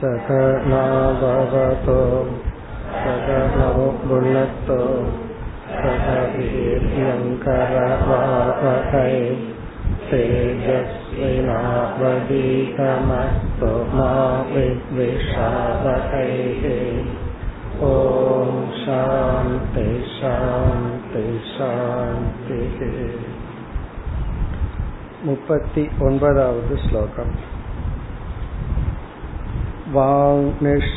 सकनाववतो सकनो भुनक्तो सह वीर्यङ्करवावहै तेजस्विनावदीतमस्तु मा विद्विषावहैः ॐ शान्ति शान्ति शान्तिः मुपति ओन्पदावद् श्लोकम् वाङ्निष्पाद्यं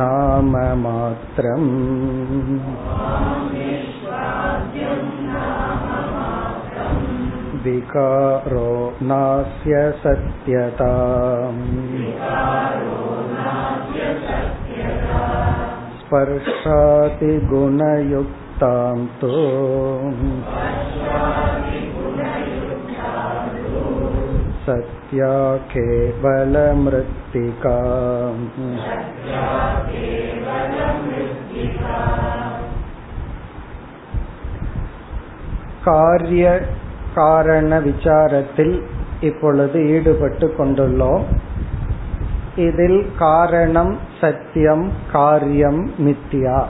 नाम मात्रम् विकारो नास्य सत्यता स्पर्शातिगुणयुक्तां तु सत्या केवलमृत्तिका காரிய காரண விசாரத்தில் இப்பொழுது ஈடுபட்டு கொண்டுள்ளோம் இதில் காரணம் சத்தியம் காரியம் மித்தியா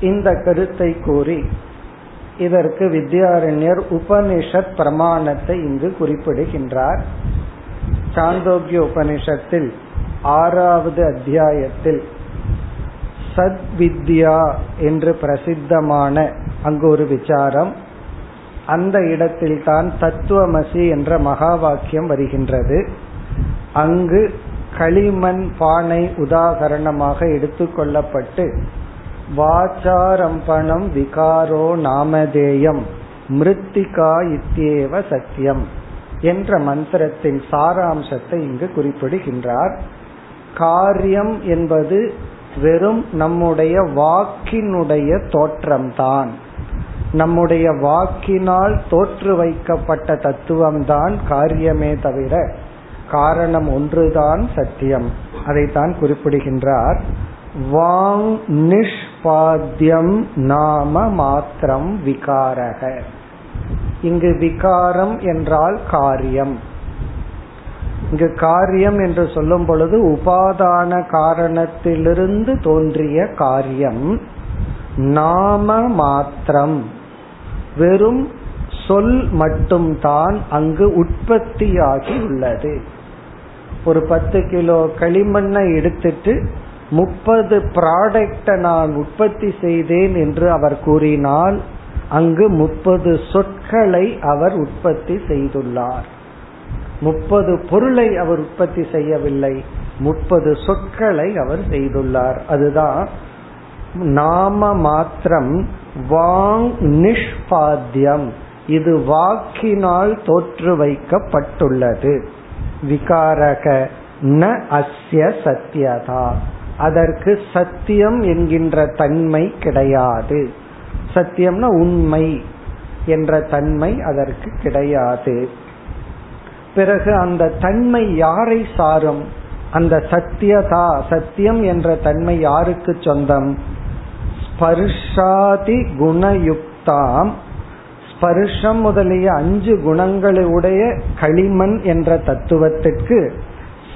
இந்த கருத்தை கூறி இதற்கு வித்யாரண்யர் உபனிஷத் பிரமாணத்தை இங்கு குறிப்பிடுகின்றார். சாந்தோக்கிய உபனிஷத்தில் ஆறாவது அத்தியாயத்தில் சத்வித்யா என்று பிரசித்தமான அங்கு ஒரு விசாரம். அந்த இடத்தில் தான் தத்துவமசி என்ற மகா வாக்கியம் வருகின்றது. அங்கு களிமண் பானை உதாகரணமாக எடுத்துக்கொள்ளப்பட்டு வாச்சாரம்பணம் விகாரோ நாமதேயம் மிருத்திகா இத்தியேவ சத்தியம் என்ற மந்திரத்தின் சாராம்சத்தை இங்கு குறிப்பிடுகின்றார். காரியம் என்பது வெறும் நம்முடைய வாக்கினுடைய தோற்றம்தான். நம்முடைய வாக்கினால் தோற்று வைக்கப்பட்ட தத்துவம்தான் காரியமே தவிர காரணம் ஒன்றுதான் சத்தியம். அதைத்தான் குறிப்பிடுகின்றார். வாங் நிஷ்பாத்தியம் நாம மாத்திரம் விகாரக. இங்கு விகாரம் என்றால் காரியம். இங்கு காரியம் என்று சொல்லும் பொழுது உபாதான காரணத்திலிருந்து தோன்றிய காரியம் நாம மாத்திரம். வெறும் சொல் மட்டும்தான் அங்கு உற்பத்தியாகி உள்ளது. ஒரு பத்து கிலோ களிமண்ணை எடுத்துட்டு முப்பது ப்ராடக்டை நான் உற்பத்தி செய்தேன் என்று அவர் கூறினால் அங்கு முப்பது சொற்களை அவர் உற்பத்தி செய்துள்ளார். முப்பது பொருளை அவர் உற்பத்தி செய்யவில்லை முப்பது சொற்களை அவர் செய்துள்ளார். அதுதான் நாம மாத்திரம் வாங் நிஷ்பாத்தியம் இது வாக்கினால் தோற்று வைக்கப்பட்டுள்ளது. விகாரக ந அஸ்ய சத்யதா. அதற்கு சத்தியம் என்கின்ற தன்மை கிடையாது. சத்தியம்னா உண்மை என்ற தன்மை அதற்கு கிடையாது. பிறகு அந்த தன்மை யாரை சாரும்? அந்த சத்தியதா சத்தியம் என்ற தன்மை யாருக்கு சொந்தம்? ஸ்பர்ஷாதி குணயுக்தாம். ஸ்பர்ஷம் முதலிய அஞ்சு குணங்களுடைய களிமண் என்ற தத்துவத்திற்கு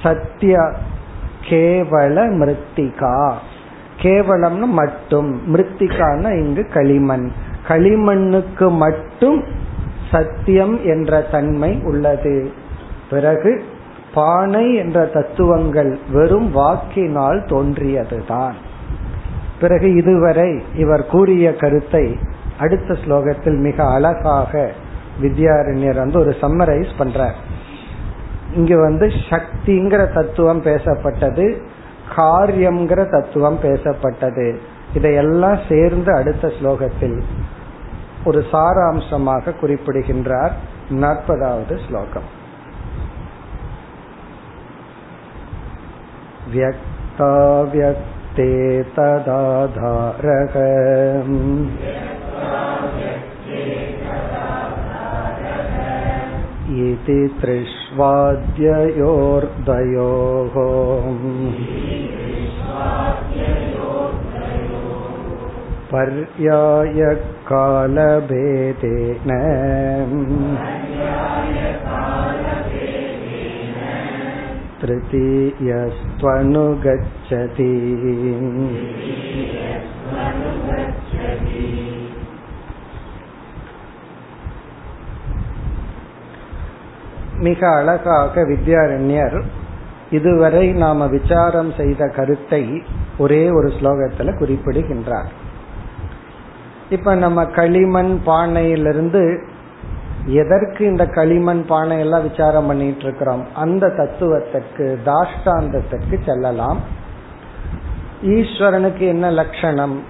சத்திய கேவல மிருத்திகா. கேவலம்னு மட்டும். மிருத்திகான இங்கு களிமண். களிமண்ணுக்கு மட்டும் சத்தியம் என்ற தன்மை உள்ளது. பிறகு பானை என்ற தத்துவங்கள் வெறும் வாக்கினால் தோன்றியதுதான். பிறகு இதுவரை இவர் கூறிய கருத்தை அடுத்த ஸ்லோகத்தில் மிக அழகாக வித்யாரண்யர் வந்து ஒரு சம்மரைஸ் பண்றார். இங்க வந்து சக்திங்கிற தத்துவம் பேசப்பட்டது காரியம்ங்கிற தத்துவம் பேசப்பட்டது இதையெல்லாம் சேர்ந்து அடுத்த ஸ்லோகத்தில் ஒரு சாராம்சமாக குறிப்பிடுகின்றார் நாற்பதாவது ஸ்லோகம் व्यक्ताव्यक्ते तदाधारः इति त्रिष्वाद्ययोर्दयोः पर्यायकालभेदेन तृतीयस्त्वनुगच्छति மிக அழகாக வித்யாரண்யர் இதுவரை நாம விசாரம் செய்த கருத்தை ஒரே ஒரு ஸ்லோகத்துல குறிப்பிடுகின்றார். இப்ப நம்ம களிமண் பானையிலிருந்து எதற்கு இந்த களிமண் பானை எல்லாம் விசாரம் பண்ணிட்டு இருக்கிறோம் அந்த தத்துவத்திற்கு தாஷ்டாந்தத்திற்கு செல்லலாம். ஈஸ்வரனுக்கு என்ன லட்சணம்?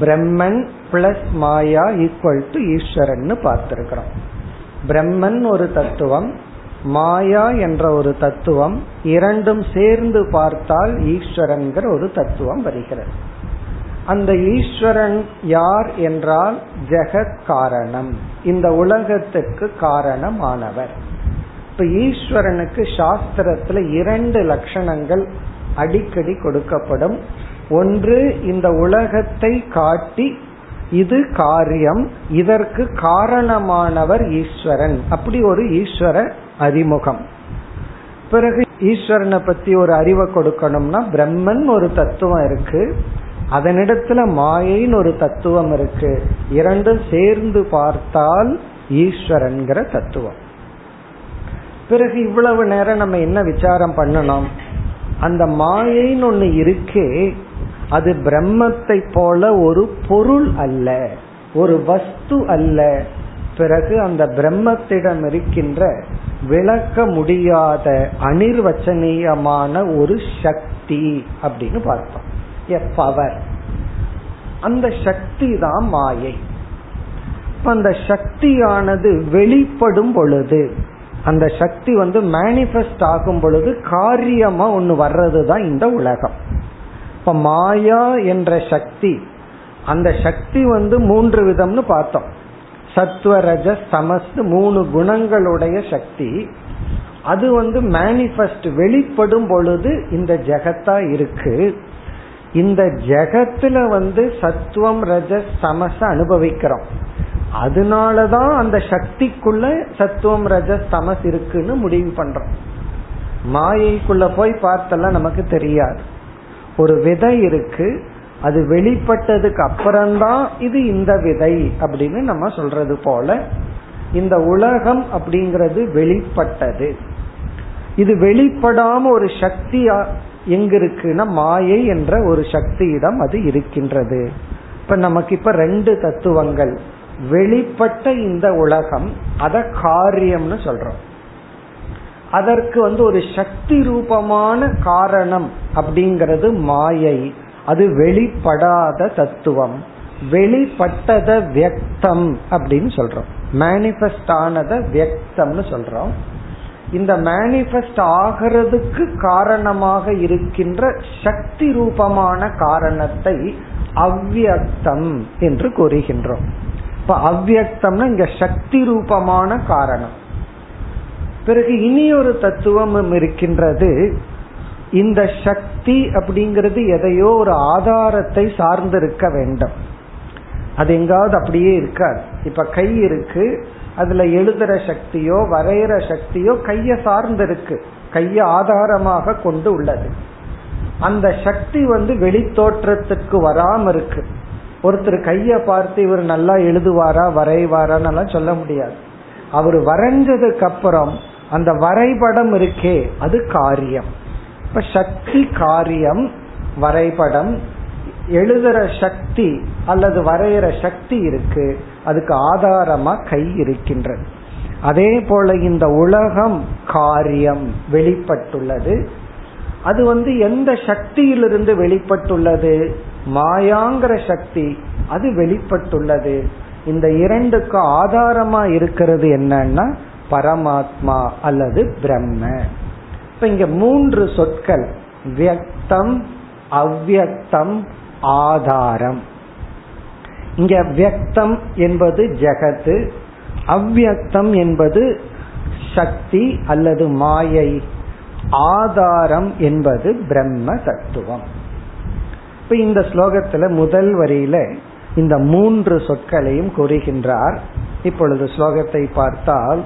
Brahman plus Maya equal to Eswaran பார்த்திருக்கிறோம். பிரம்மன் ஒரு தத்துவம் மாயா என்ற ஒரு தத்துவம் இரண்டும் சேர்ந்து பார்த்தால் ஈஸ்வரன்கிற ஒரு தத்துவம் வருகிறது. அந்த ஈஸ்வரன் யார் என்றால் ஜெகத் காரணம். இந்த உலகத்துக்கு காரணமானவர். இப்ப ஈஸ்வரனுக்கு சாஸ்திரத்துல இரண்டு லட்சணங்கள் அடிக்கடி கொடுக்கப்படும். ஒன்று இந்த உலகத்தை காட்டி இது காரியம் இதற்கு காரணமானவர் ஈஸ்வரன். அப்படி ஒரு ஈஸ்வர அறிமுகம். பிறகு ஈஸ்வரனை பத்தி ஒரு அறிவை கொடுக்கணும்னா பிரம்மன் ஒரு தத்துவம் இருக்கு அதனிடத்துல மாயைன்னு ஒரு தத்துவம் இருக்கு. இரண்டும் சேர்ந்து பார்த்தால் ஈஸ்வரன்கிற தத்துவம். பிறகு இவ்வளவு நேரம் நம்ம என்ன விசாரம் பண்ணணும்? அந்த மாயைன்னு ஒண்ணு இருக்கே அது பிரம்மத்தை போல ஒரு பொருள் அல்ல ஒரு வஸ்து அல்ல. பிறகு அந்த பிரம்மத்திடம் இருக்கின்ற விளக்க முடியாத அனிர்வச்சனீயமான ஒரு சக்தி அப்படின்னு பார்த்தோம். எ பவர் அந்த சக்தி தான் மாயை. அந்த சக்தியானது வெளிப்படும் பொழுது அந்த சக்தி வந்து மேனிஃபெஸ்ட் ஆகும் பொழுது காரியமா ஒன்னு வர்றதுதான் இந்த உலகம். இப்ப மாயா என்ற சக்தி அந்த சக்தி வந்து மூன்று விதம்னு பார்த்தோம். சத்வரஜ சமஸ்து மூணு குணங்களுடைய சக்தி. அது வந்து மேனிஃபெஸ்ட் வெளிப்படும் பொழுது இந்த ஜெகத்தா இருக்கு. இந்த ஜெகத்துல வந்து சத்துவம் ரஜ சமச அனுபவிக்கிறோம். அதனாலதான் அந்த சக்திக்குள்ள சத்துவம் ரஜ தமஸ் இருக்குன்னு முடிவு பண்றோம். மாயைக்குள்ள போய் பார்த்தெல்லாம் நமக்கு தெரியாது. ஒரு விதை இருக்கு அது வெளிப்பட்டதுக்கு அப்புறம்தான் இது இந்த விதை அப்படின்னு நம்ம சொல்றது போல இந்த உலகம் அப்படிங்கிறது வெளிப்பட்டது. இது வெளிப்படாம ஒரு சக்தி எங்க இருக்குன்னா மாயை என்ற ஒரு சக்தியிடம் அது இருக்கின்றது. இப்ப நமக்கு இப்ப ரெண்டு தத்துவங்கள். வெளிப்பட்ட இந்த உலகம் அத காரியம்னு சொல்றோம். அதற்கு வந்து ஒரு சக்தி ரூபமான காரணம் அப்படிங்கிறது மாயை. அது வெளிப்படாத தத்துவம். வெளிப்பட்டத வியக்தம் அப்படின்னு சொல்றோம். மேனிஃபெஸ்ட் ஆனத வியக்தம்னு சொல்றோம். இந்த மேனிஃபெஸ்ட் ஆகிறதுக்கு காரணமாக இருக்கின்ற சக்தி ரூபமான காரணத்தை அவ்வியக்தம் என்று கூறுகின்றோம். இப்ப அவ்வியக்தம்னா இங்க சக்தி ரூபமான காரணம். பிறகு இனி ஒரு தத்துவம் இருக்கின்றது. இந்த சக்தி அப்படிங்கிறது எதையோ ஒரு ஆதாரத்தை சார்ந்திருக்க வேண்டும். அது எங்காவது அப்படியே இருக்காது. இப்ப கை இருக்கு அதுல எழுதுற சக்தியோ வரைகிற சக்தியோ கைய சார்ந்து இருக்கு கைய ஆதாரமாக கொண்டு உள்ளது. அந்த சக்தி வந்து வெளித்தோற்றத்துக்கு வராம இருக்கு. ஒருத்தர் கைய பார்த்து இவர் நல்லா எழுதுவாரா வரைவாரான்னு சொல்ல முடியாது. அவர் வரைஞ்சதுக்கு அப்புறம் அந்த வரைபடம் இருக்கே அது காரியம். இப்ப சக்தி காரியம் வரைபடம் எழுதுற சக்தி அல்லது வரைகிற சக்தி இருக்கு அதுக்கு ஆதாரமா கை இருக்கின்றது. அதே போல இந்த உலகம் காரியம் வெளிப்பட்டுள்ளது. அது வந்து எந்த சக்தியிலிருந்து வெளிப்பட்டுள்ளது? மாயாங்கிற சக்தி அது வெளிப்பட்டுள்ளது. இந்த இரண்டுக்கு ஆதாரமா இருக்கிறது என்னன்னா பரமாத்மா அல்லது பிரம்ம. இப்ப இங்க மூன்று சொற்கள். வியக்தம் அவ்வியக்தம் ஆதாரம். இங்க வியக்தம் என்பது ஜெகத்து அவ்வியக்தம் என்பது சக்தி அல்லது மாயை ஆதாரம் என்பது பிரம்ம தத்துவம். இப்ப இந்த ஸ்லோகத்துல முதல் வரியில இந்த மூன்று சொற்களையும் கூறுகின்றார். இப்பொழுது ஸ்லோகத்தை பார்த்தால்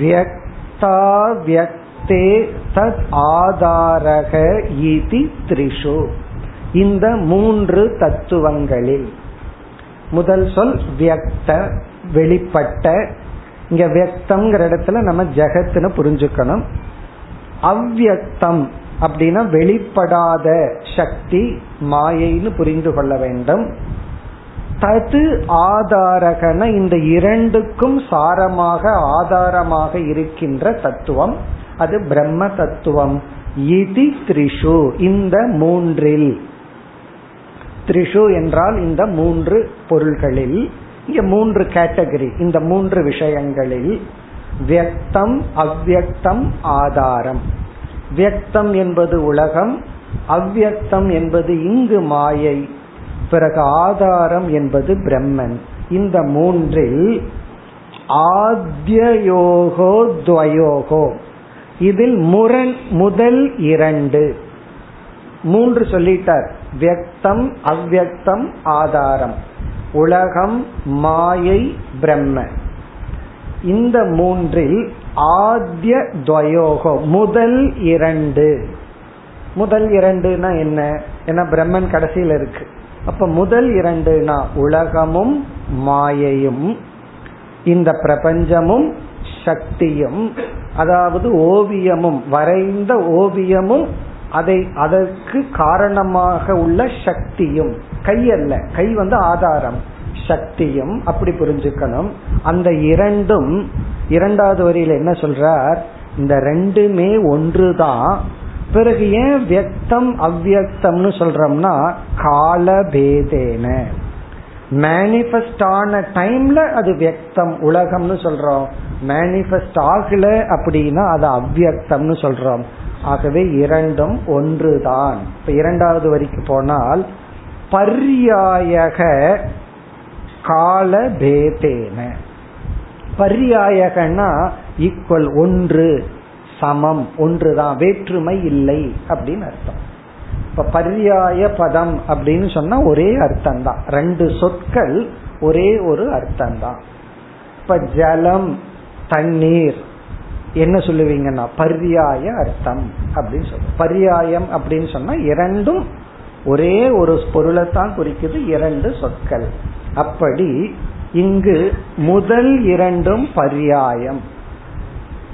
வியக்தா தத் ஆதாரக இதி த்ரிஷு. இந்த மூன்று தத்துவங்களில் முதல் சொல் வியக்த வெளிப்பட்ட. இங்க வியக்தம்ங்கிற இடத்துல நம்ம ஜெகத்னு புரிஞ்சுக்கணும். அவ்வியக்தம் அப்படின்னா வெளிப்படாத சக்தி மாயைன்னு புரிந்து கொள்ள வேண்டும். தது ஆதாரகன இந்த இரண்டுக்கும் சாரமாக ஆதாரமாக இருக்கின்ற தத்துவம் அது பிரம்ம தத்துவம். இதி த்ரிஷு இந்த மூன்றில். த்ரிஷு என்றால் இந்த மூன்று பொருள்களில் இங்க மூன்று கேட்டகரி இந்த மூன்று விஷயங்களில் வியக்தம் அவ்வியக்தம் ஆதாரம். வியக்தம் என்பது உலகம் அவ்வியக்தம் என்பது இங்கு மாயை. பிறகு ஆதாரம் என்பது பிரம்மன். இந்த மூன்றில் ஆத்யோகோ துவயோகோ. இதில் முரண் முதல் இரண்டு. மூன்று சொல்லிட்டார். வியக்தம் அவ்வியக்தம் ஆதாரம். உலகம் மாயை பிரம்ம. இந்த மூன்றில் ஆத்ய துவயோகோ முதல் இரண்டு. முதல் இரண்டுனா என்ன? ஏன்னா பிரம்மன் கடைசியில் இருக்கு. அப்ப முதல் இரண்டுனா உலகமும் மாயையும் இந்த பிரபஞ்சமும் சக்தியும் அதாவது ஓவியமும் வரைந்த ஓவியமும் அதை அதற்கு காரணமாக உள்ள சக்தியும் கை அல்ல கை வந்து ஆதாரம் சக்தியும் அப்படி புரிஞ்சுக்கணும். அந்த இரண்டும் இரண்டாவது வரியில என்ன சொல்றார்? இந்த ரெண்டுமே ஒன்றுதான் பிறகு ஏன் வியக்தம் அவ்வியக்தம்னு சொல்றோம்னா காலபேதேன. மேனிஃபெஸ்ட் ஆன டைம்ல அது வியக்தம் உலகம்னு சொல்றோம். மேனிஃபெஸ்ட் ஆகல அப்படின்னா அது அவ்வியக்தம்னு சொல்றோம். ஆகவே இரண்டும் ஒன்றுதான். இப்ப இரண்டாவது வரைக்கும் போனால் பர்யாயக காலபேதேன. பர்யாயகனா ஈக்குவல் ஒன்று. சமம் ஒன்றுதான் வேற்றுமை இல்லை அப்படின்னு அர்த்தம். இப்ப பர்யாய பதம் அப்படின்னு சொன்னா ஒரே அர்த்தம் தான் ரெண்டு சொற்கள் ஒரே ஒரு அர்த்தம் தான் இப்ப ஜலம் தண்ணீர் என்ன சொல்லுவீங்கன்னா? பர்யாய அர்த்தம் அப்படின்னு சொல்ல பர்யாயம் அப்படின்னு சொன்னா இரண்டும் ஒரே ஒரு பொருளை தான் குறிக்குது இரண்டு சொற்கள். அப்படி இங்கு முதல் இரண்டும் பர்யாயம்.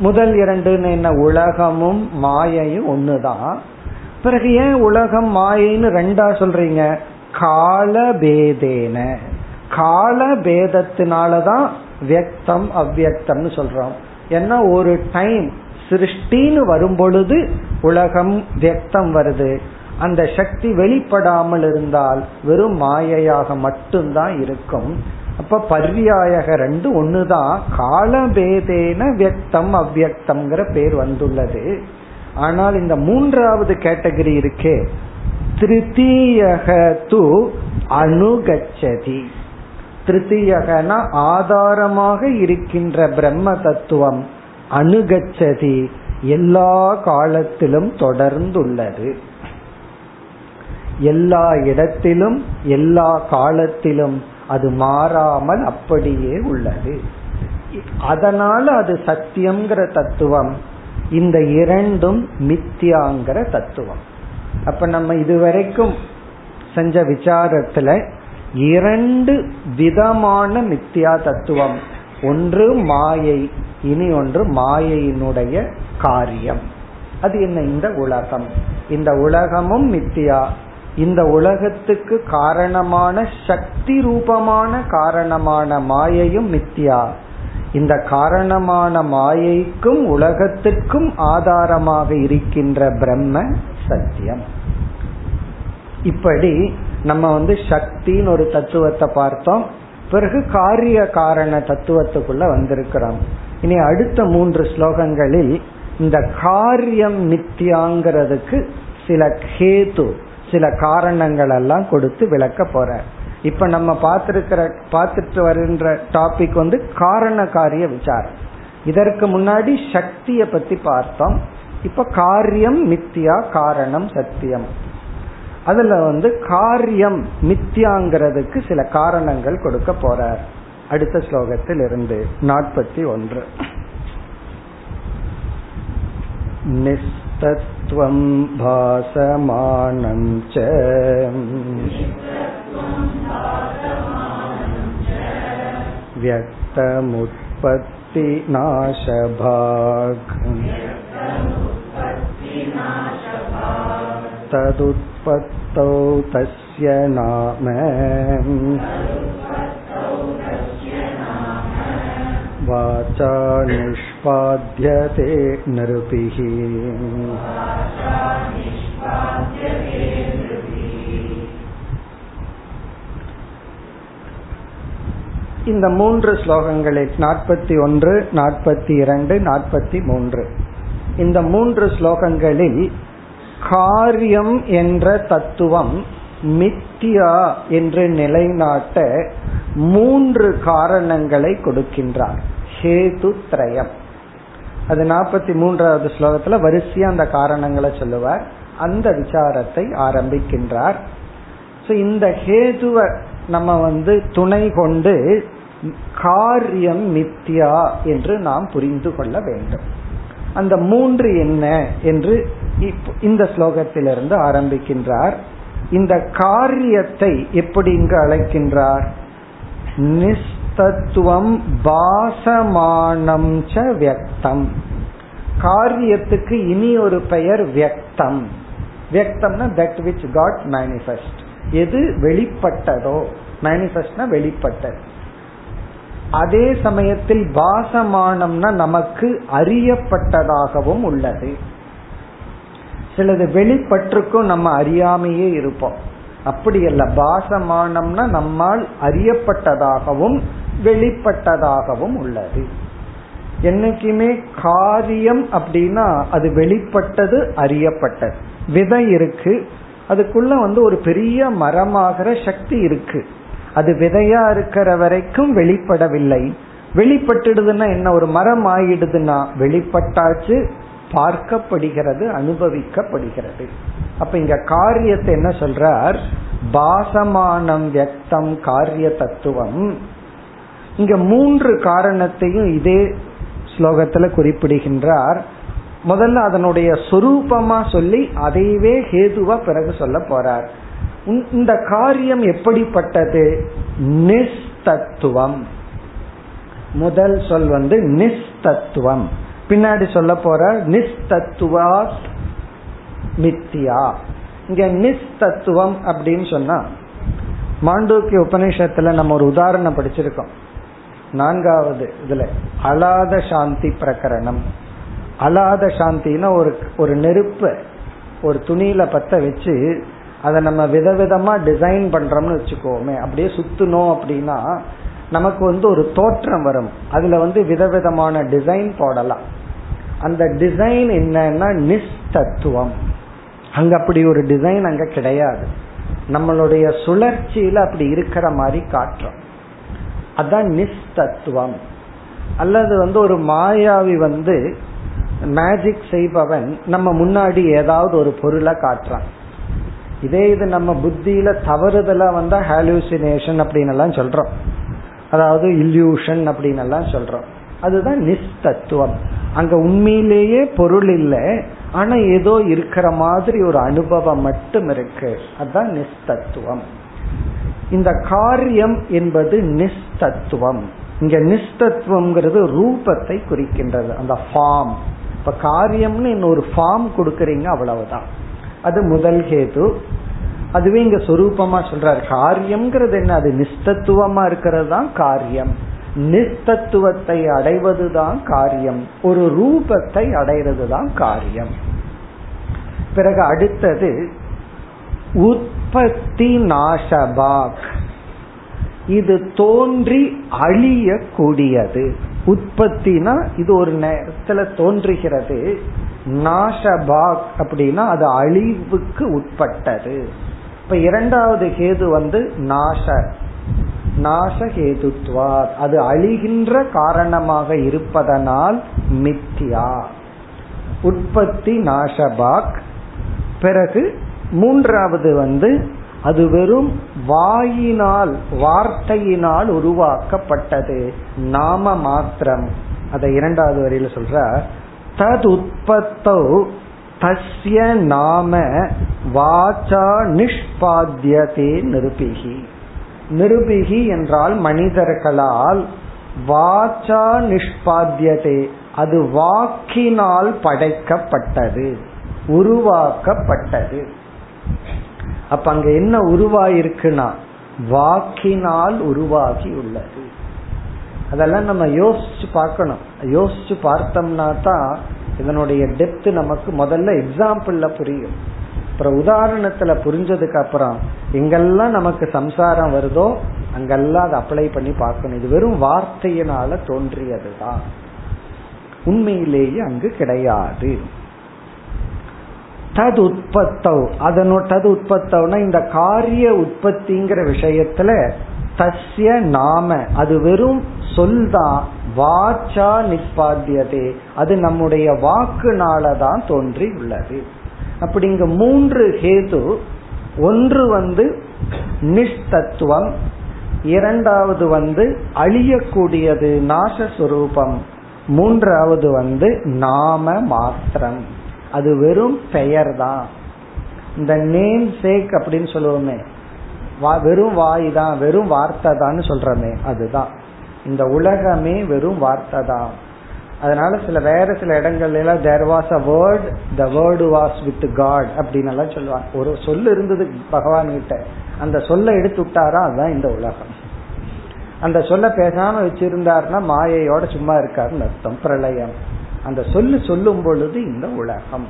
முதல் இரண்டுன்னு என்ன? உலகமும் மாயையும் ஒண்ணுதான் பிறகு ஏன் உலகம் மாயைன்னு ரெண்டா சொல்றீங்க? காலபேதேன. காலபேதத்தினாலதான் வியக்தம் அவ்வக்தம்னு சொல்றோம். ஏன்னா ஒரு டைம் சிருஷ்டின்னு வரும் பொழுது உலகம் வியக்தம் வருது. அந்த சக்தி வெளிப்படாமல் இருந்தால் வெறும் மாயையாக மட்டும்தான் இருக்கும். அப்ப பர்வியாயக ரெண்டு ஒண்ணுதான் காலபேதேன வியக்தம் அவ்வக்தம்ங்கிற பேர் வந்துள்ளது. ஆனால் இந்த மூன்றாவது கேட்டகரி இருக்கே. திருத்தீயக து அணுகச்சதி திருத்தீயகனா ஆதாரமாக இருக்கின்ற பிரம்ம தத்துவம் அணுகச்சதி எல்லா காலத்திலும் தொடர்ந்துள்ளது. எல்லா இடத்திலும் எல்லா காலத்திலும் அது மாறாமல் அப்படியே உள்ளது. அதனால அது சத்தியம்ங்கிற தத்துவம் இந்த இரண்டும் மித்தியாங்கிற தத்துவம். அப்ப நம்ம இதுவரைக்கும் செஞ்ச விசாரத்துல இரண்டு விதமான மித்தியா தத்துவம். ஒன்று மாயை இனி ஒன்று மாயையினுடைய காரியம். அது என்ன? இந்த உலகம். இந்த உலகமும் மித்தியா இந்த உலகத்துக்கு காரணமான சக்தி ரூபமான காரணமான மாயையும் மித்தியா. இந்த காரணமான மாயைக்கும் உலகத்திற்கும் ஆதாரமாக இருக்கின்ற பிரம்ம சத்தியம். இப்படி நம்ம வந்து சக்தின்னு ஒரு தத்துவத்தை பார்த்தோம். பிறகு காரிய காரண தத்துவத்துக்குள்ள வந்திருக்கிறோம். இனி அடுத்த மூன்று ஸ்லோகங்களில் இந்த காரியம் மித்தியாங்கிறதுக்கு சில கேது சில காரணங்கள் எல்லாம் கொடுத்து விளக்க போற இப்ப நம்ம பார்த்திருக்கிற பார்த்துட்டு வருகின்ற டாபிக் வந்து காரண காரிய விசாரம். இதற்கு முன்னாடி சக்தியை பத்தி பார்த்தோம். இப்ப காரியம் மித்தியா காரணம் சத்தியம். அதுல வந்து காரியம் மித்தியாங்கிறதுக்கு சில காரணங்கள் கொடுக்க போறார். அடுத்த ஸ்லோகத்தில் இருந்து நாற்பத்தி ஒன்று. निस्तत्त्वं भासमानं च व्यक्तमुत्पत्तिनाशभाग् तदुत्पत्तौ तस्य नाम वाचा निष्पाद्यते नृभिः இந்த மூன்று ஸ்லோகங்களில் நாற்பத்தி ஒன்று நாற்பத்தி இரண்டு நாற்பத்தி மூன்று இந்த மூன்று ஸ்லோகங்களில் காரியம் என்ற தத்துவம் மித்தியா என்று நிலைநாட்ட மூன்று காரணங்களை கொடுக்கின்றார் ஹேது திரயம் அது நாற்பத்தி மூன்றாவது ஸ்லோகத்துல வரிசையா அந்த காரணங்களை சொல்லுவார். அந்த விசாரத்தை ஆரம்பிக்கின்றார். இந்த ஹேதுவை நம்ம வந்து துணை கொண்டு காரியம் மித்யா என்று நாம் புரிந்து கொள்ள வேண்டும். அந்த மூன்று என்ன என்று இந்த ஸ்லோகத்திலிருந்து ஆரம்பிக்கின்றார். இந்த காரியத்தை எப்படி இங்கு அழைக்கின்றார்? தத்துவம் பாசமானம் ச வியக்தம். காரியத்துக்கு இனி ஒரு பெயர் வியக்தம். வியக்தம்னா தட் விச் காட் மேனிஃபெஸ்ட் எது வெளிப்பட்டதோ மேனிஃபெஸ்ட்னா வெளிப்பட்டது. அதே சமயத்தில் பாசமானம்னா நமக்கு அறியப்பட்டதாகவும் உள்ளது. சிலது வெளிப்பட்டிருக்கும் நம்ம அறியாமையே இருப்போம். அப்படி அல்ல பாசமானம்னா நம்மால் அறியப்பட்டதாகவும் வெளிப்பட்டதாகவும் உள்ளது. என்னைக்குமே காரியம் அப்படின்னா அது வெளிப்பட்டது அறியப்பட்டது. விதை இருக்கு அதுக்குள்ள வந்து ஒரு பெரிய மரமாகிற சக்தி இருக்கு. அது விதையா இருக்கிற வரைக்கும் வெளிப்படவில்லை. வெளிப்பட்டுடுதுன்னா என்ன? ஒரு மரம் ஆயிடுதுன்னா வெளிப்பட்டாச்சு பார்க்கப்படுகிறது அனுபவிக்கப்படுகிறது. அப்ப இங்க காரியத்தை என்ன சொல்றார்? பாசமானம் வியக்தம் காரிய தத்துவம் இங்க மூன்று காரணத்தையும் இதே ஸ்லோகத்துல குறிப்பிடுகின்றார். முதல்ல அதனுடைய சொரூபமா சொல்லி அதையவே ஹேதுவா பிறகு சொல்ல போறார். இந்த காரியம் எப்படிப்பட்டது? நிஸ்தத்துவம். முதல் சொல் வந்து நிஸ்தத்துவம். பின்னாடி சொல்ல போற நிஸ்தத்துவா மித்தியா. இங்க நிஸ்தத்துவம் அப்படின்னு சொன்னா மாண்டூக்கிய உபநிஷத்துல நம்ம ஒரு உதாரணம் படிச்சிருக்கோம். நான்காவது இதுல அலாத சாந்தி பிரகரணம். அலாத சாந்தின்னா ஒரு ஒரு நெருப்ப ஒரு துணியில பத்த வச்சு அதை நம்ம விதவிதமா டிசைன் பண்றோம்னு வச்சுக்கோமே அப்படியே சுத்தணும் அப்படின்னா நமக்கு வந்து ஒரு தோற்றம் வரும். அதுல வந்து விதவிதமான டிசைன் போடலாம். அந்த டிசைன் என்னன்னா நிஸ்தத்துவம் அங்க அப்படி ஒரு டிசைன் அங்க கிடையாது. நம்மளுடைய சுழற்சியில அப்படி இருக்கிற மாதிரி காட்டுறோம். அதான் நிஸ்தத்துவம். அல்லது வந்து ஒரு மாயாவி வந்து மேஜிக் செய்பவன் நம்ம முன்னாடி ஏதாவது ஒரு பொருளை காட்டுறான். இதே இது நம்ம புத்தியில தவறுதலா வந்தா ஹாலுசினேஷன் அப்படின்னு எல்லாம் சொல்றோம். அதாவது இல்யூஷன் அப்படின்னு எல்லாம் சொல்றோம். அதுதான் நிஸ்தத்துவம். அங்க உண்மையிலேயே பொருள் இல்லை ஆனா ஏதோ இருக்கிற மாதிரி ஒரு அனுபவம் மட்டும் இருக்கு. அதுதான் நிஸ்தத்துவம். இந்த காரியம் என்பது நிஸ்தத்துவம். இங்க நிஸ்தத்துவம்ங்கிறது ரூபத்தை குறிக்கின்றது. அந்த ஃபார்ம் இப்ப காரியம்னு இன்னொரு ஃபார்ம் கொடுக்கறீங்க அவ்வளவுதான். அது முதல் கேது அதுவே இங்க சொரூபமா சொல்றாரு. காரியம்ங்கிறது என்ன? அது நிஸ்தத்துவமா இருக்கிறது தான் காரியம். நிஸ்தத்துவத்தை அடைவதுதான் காரியம். ஒரு ரூபத்தை அடைறது தான் காரியம். பிறகு அடுத்தது உற்பத்தி நாசபாக் இது தோன்றி அழியக்கூடியது. உற்பத்தினா இது ஒரு நேரத்துல தோன்றுகிறது. நாசபாக் அப்படின்னா அது அழிவுக்கு உட்பட்டது. இப்ப இரண்டாவது கேது வந்து நாச. நாசகேதுத்வா அது அழிகின்ற காரணமாக இருப்பதனால் மித்தியா உற்பத்தி நாசபாக் பிறகு மூன்றாவது வந்து அது வெறும் வாயினால் வார்த்தையினால் உருவாக்கப்பட்டது. நாம மாத்திரம். அதை இரண்டாவது வரியில சொல்ற தது உற்பத்தோ தஸ்ய நாம வாச்சா நிஷ்பாத்தியதே நிருபிகி நிருபிகி என்றால் மனிதர்களால் வாச்சா நிஷ்பாத்தியதே அது வாக்கினால் படைக்கப்பட்டது உருவாக்கப்பட்டது. அப்ப அங்க என்ன உருவாயிருக்குன்னா வாக்கினால் உருவாகி உள்ளது அதெல்லாம் நம்ம யோசிச்சு பார்க்கணும். யோசிச்சு பார்த்தோம்னா தான் இதனுடைய டெப்த் நமக்கு முதல்ல எக்ஸாம்பிள்ல புரியும். அப்புறம் உதாரணத்துல புரிஞ்சதுக்கு அப்புறம் எங்கெல்லாம் நமக்கு சம்சாரம் வருதோ அங்கெல்லாம் அதை அப்ளை பண்ணி பார்க்கணும். இது வெறும் வார்த்தையினால தோன்றியதுதான். உண்மையிலேயே அங்கு கிடையாது. தது உற்பத்தவ் அதனோட தது உற்பத்தவ்னா இந்த காரிய உற்பத்திங்கிற விஷயத்துல தஸ்ய நாம. அது வெறும் சொல் தான் வாச்சா நிப்பாத்தியதே அது நம்முடைய வாக்குனாலதான் தோன்றி உள்ளது அப்படி இங்க மூன்று ஹேது. ஒன்று வந்து நிஷ்தத்துவம் இரண்டாவது வந்து அழியக்கூடியது நாசஸ்வரூபம் மூன்றாவது வந்து நாம மாத்திரம். அது வெறும் பெயர் தான் இந்த நேம் சேக் அப்படின்னு சொல்லுவோமே. வெறும் வாய் தான் வெறும் வார்த்தை தான் சொல்றமே அதுதான். இந்த உலகமே வெறும் வார்த்தை தான் அதனால சில வேற சில இடங்கள்ல எல்லாம் there was a word the word was with god அப்படின்னு எல்லாம் சொல்லுவாங்க. ஒரு சொல் இருந்தது பகவான் கிட்ட அந்த சொல்லை எடுத்து விட்டாரா அதுதான் இந்த உலகம். அந்த சொல்ல பேசாம வச்சிருந்தாருன்னா மாயையோட சும்மா இருக்காருன்னு அர்த்தம் பிரளயம். அந்த சொல்லு சொல்லும் பொழுது இந்த உலகம்.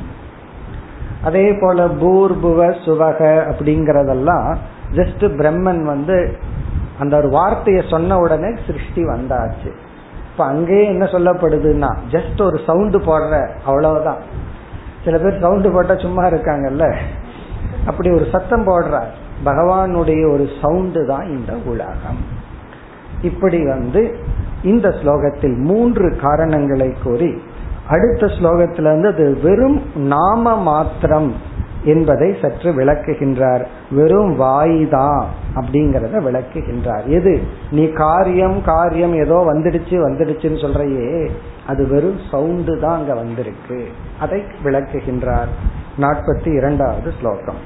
அதே போல பூர்புவ சுவக அப்படிங்கறதெல்லாம் ஜஸ்ட் பிரம்மன் வந்து அந்த ஒரு வார்த்தையை சொன்ன உடனே சிருஷ்டி வந்தாச்சு. இப்ப அங்கேயே என்ன சொல்லப்படுதுன்னா ஜஸ்ட் ஒரு சவுண்டு போடுற அவ்வளவுதான். சில பேர் சவுண்டு போட்டா சும்மா இருக்காங்கல்ல. அப்படி ஒரு சத்தம் போடுறார். பகவானுடைய ஒரு சவுண்டு தான் இந்த உலகம். இப்படி வந்து இந்த ஸ்லோகத்தில் மூன்று காரணங்களை கூறி அடுத்த ஸ்லோகத்துல வந்து அது வெறும் நாம மாத்திரம் என்பதை சற்று விளக்குகின்றார் வெறும் வாய்தான் அப்படிங்கறத விளக்குகின்றார் எது நீ காரியம் காரியம் ஏதோ வந்துடுச்சு வந்துடுச்சுன்னு சொல்றையே அது வெறும் சவுண்டு தான் அங்க வந்திருக்கு அதை விளக்குகின்றார் நாற்பத்தி இரண்டாவது ஸ்லோகம்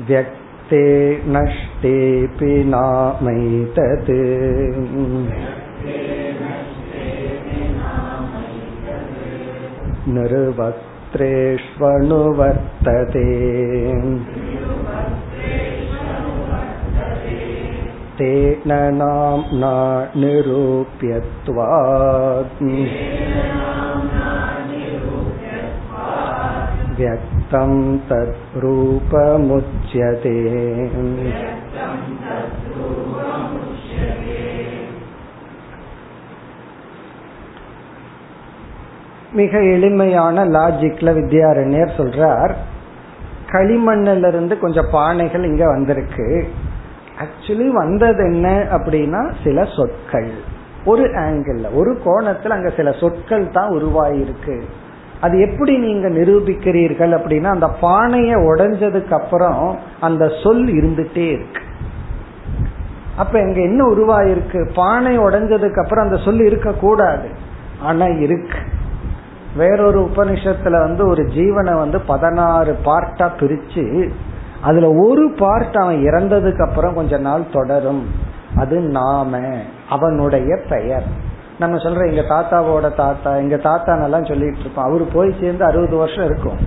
व्यक्ते नष्टेऽपि नामैतत् निर्वक्त्रेष्वनुवर्तते तेन नाम्ना निरूप्यत्वात् व्यक्तं तद् रूपमुच्यते மிக எளிமையான லாஜிக்ல வித்யாரண்யர் சொல்றார் களிமண்ணில இருந்து கொஞ்சம் பானைகள் இங்க வந்திருக்கு. ஆக்சுவலி வந்தது என்ன அப்படின்னா சில சொற்கள். ஒரு ஆங்கிள் ஒரு கோணத்துல அங்க சில சொற்கள் தான் உருவாயிருக்கு. அது எப்படி நீங்க நிரூபிக்கிறீர்கள் அப்படின்னா அந்த பானைய உடைஞ்சதுக்கு அப்புறம் அந்த சொல் இருந்துட்டே இருக்கு. அப்ப இங்க என்ன உருவாயிருக்கு? பானை உடைஞ்சதுக்கு அப்புறம் அந்த சொல் இருக்க கூடாது ஆனா இருக்கு. வேறொரு உபனிஷத்துல வந்து ஒரு ஜீவனை வந்து பதினாறு பார்ட்டா பிரிச்சு அதுல ஒரு பார்ட் அவன் இறந்ததுக்கு அப்புறம் கொஞ்ச நாள் தொடரும். அது நாம அவனுடைய பெயர். நம்ம சொல்றோம் எங்க தாத்தாவோட தாத்தா எங்க தாத்தானெல்லாம் சொல்லிட்டு இருப்போம். அவரு போய் சேர்ந்து அறுபது வருஷம் இருக்கும்.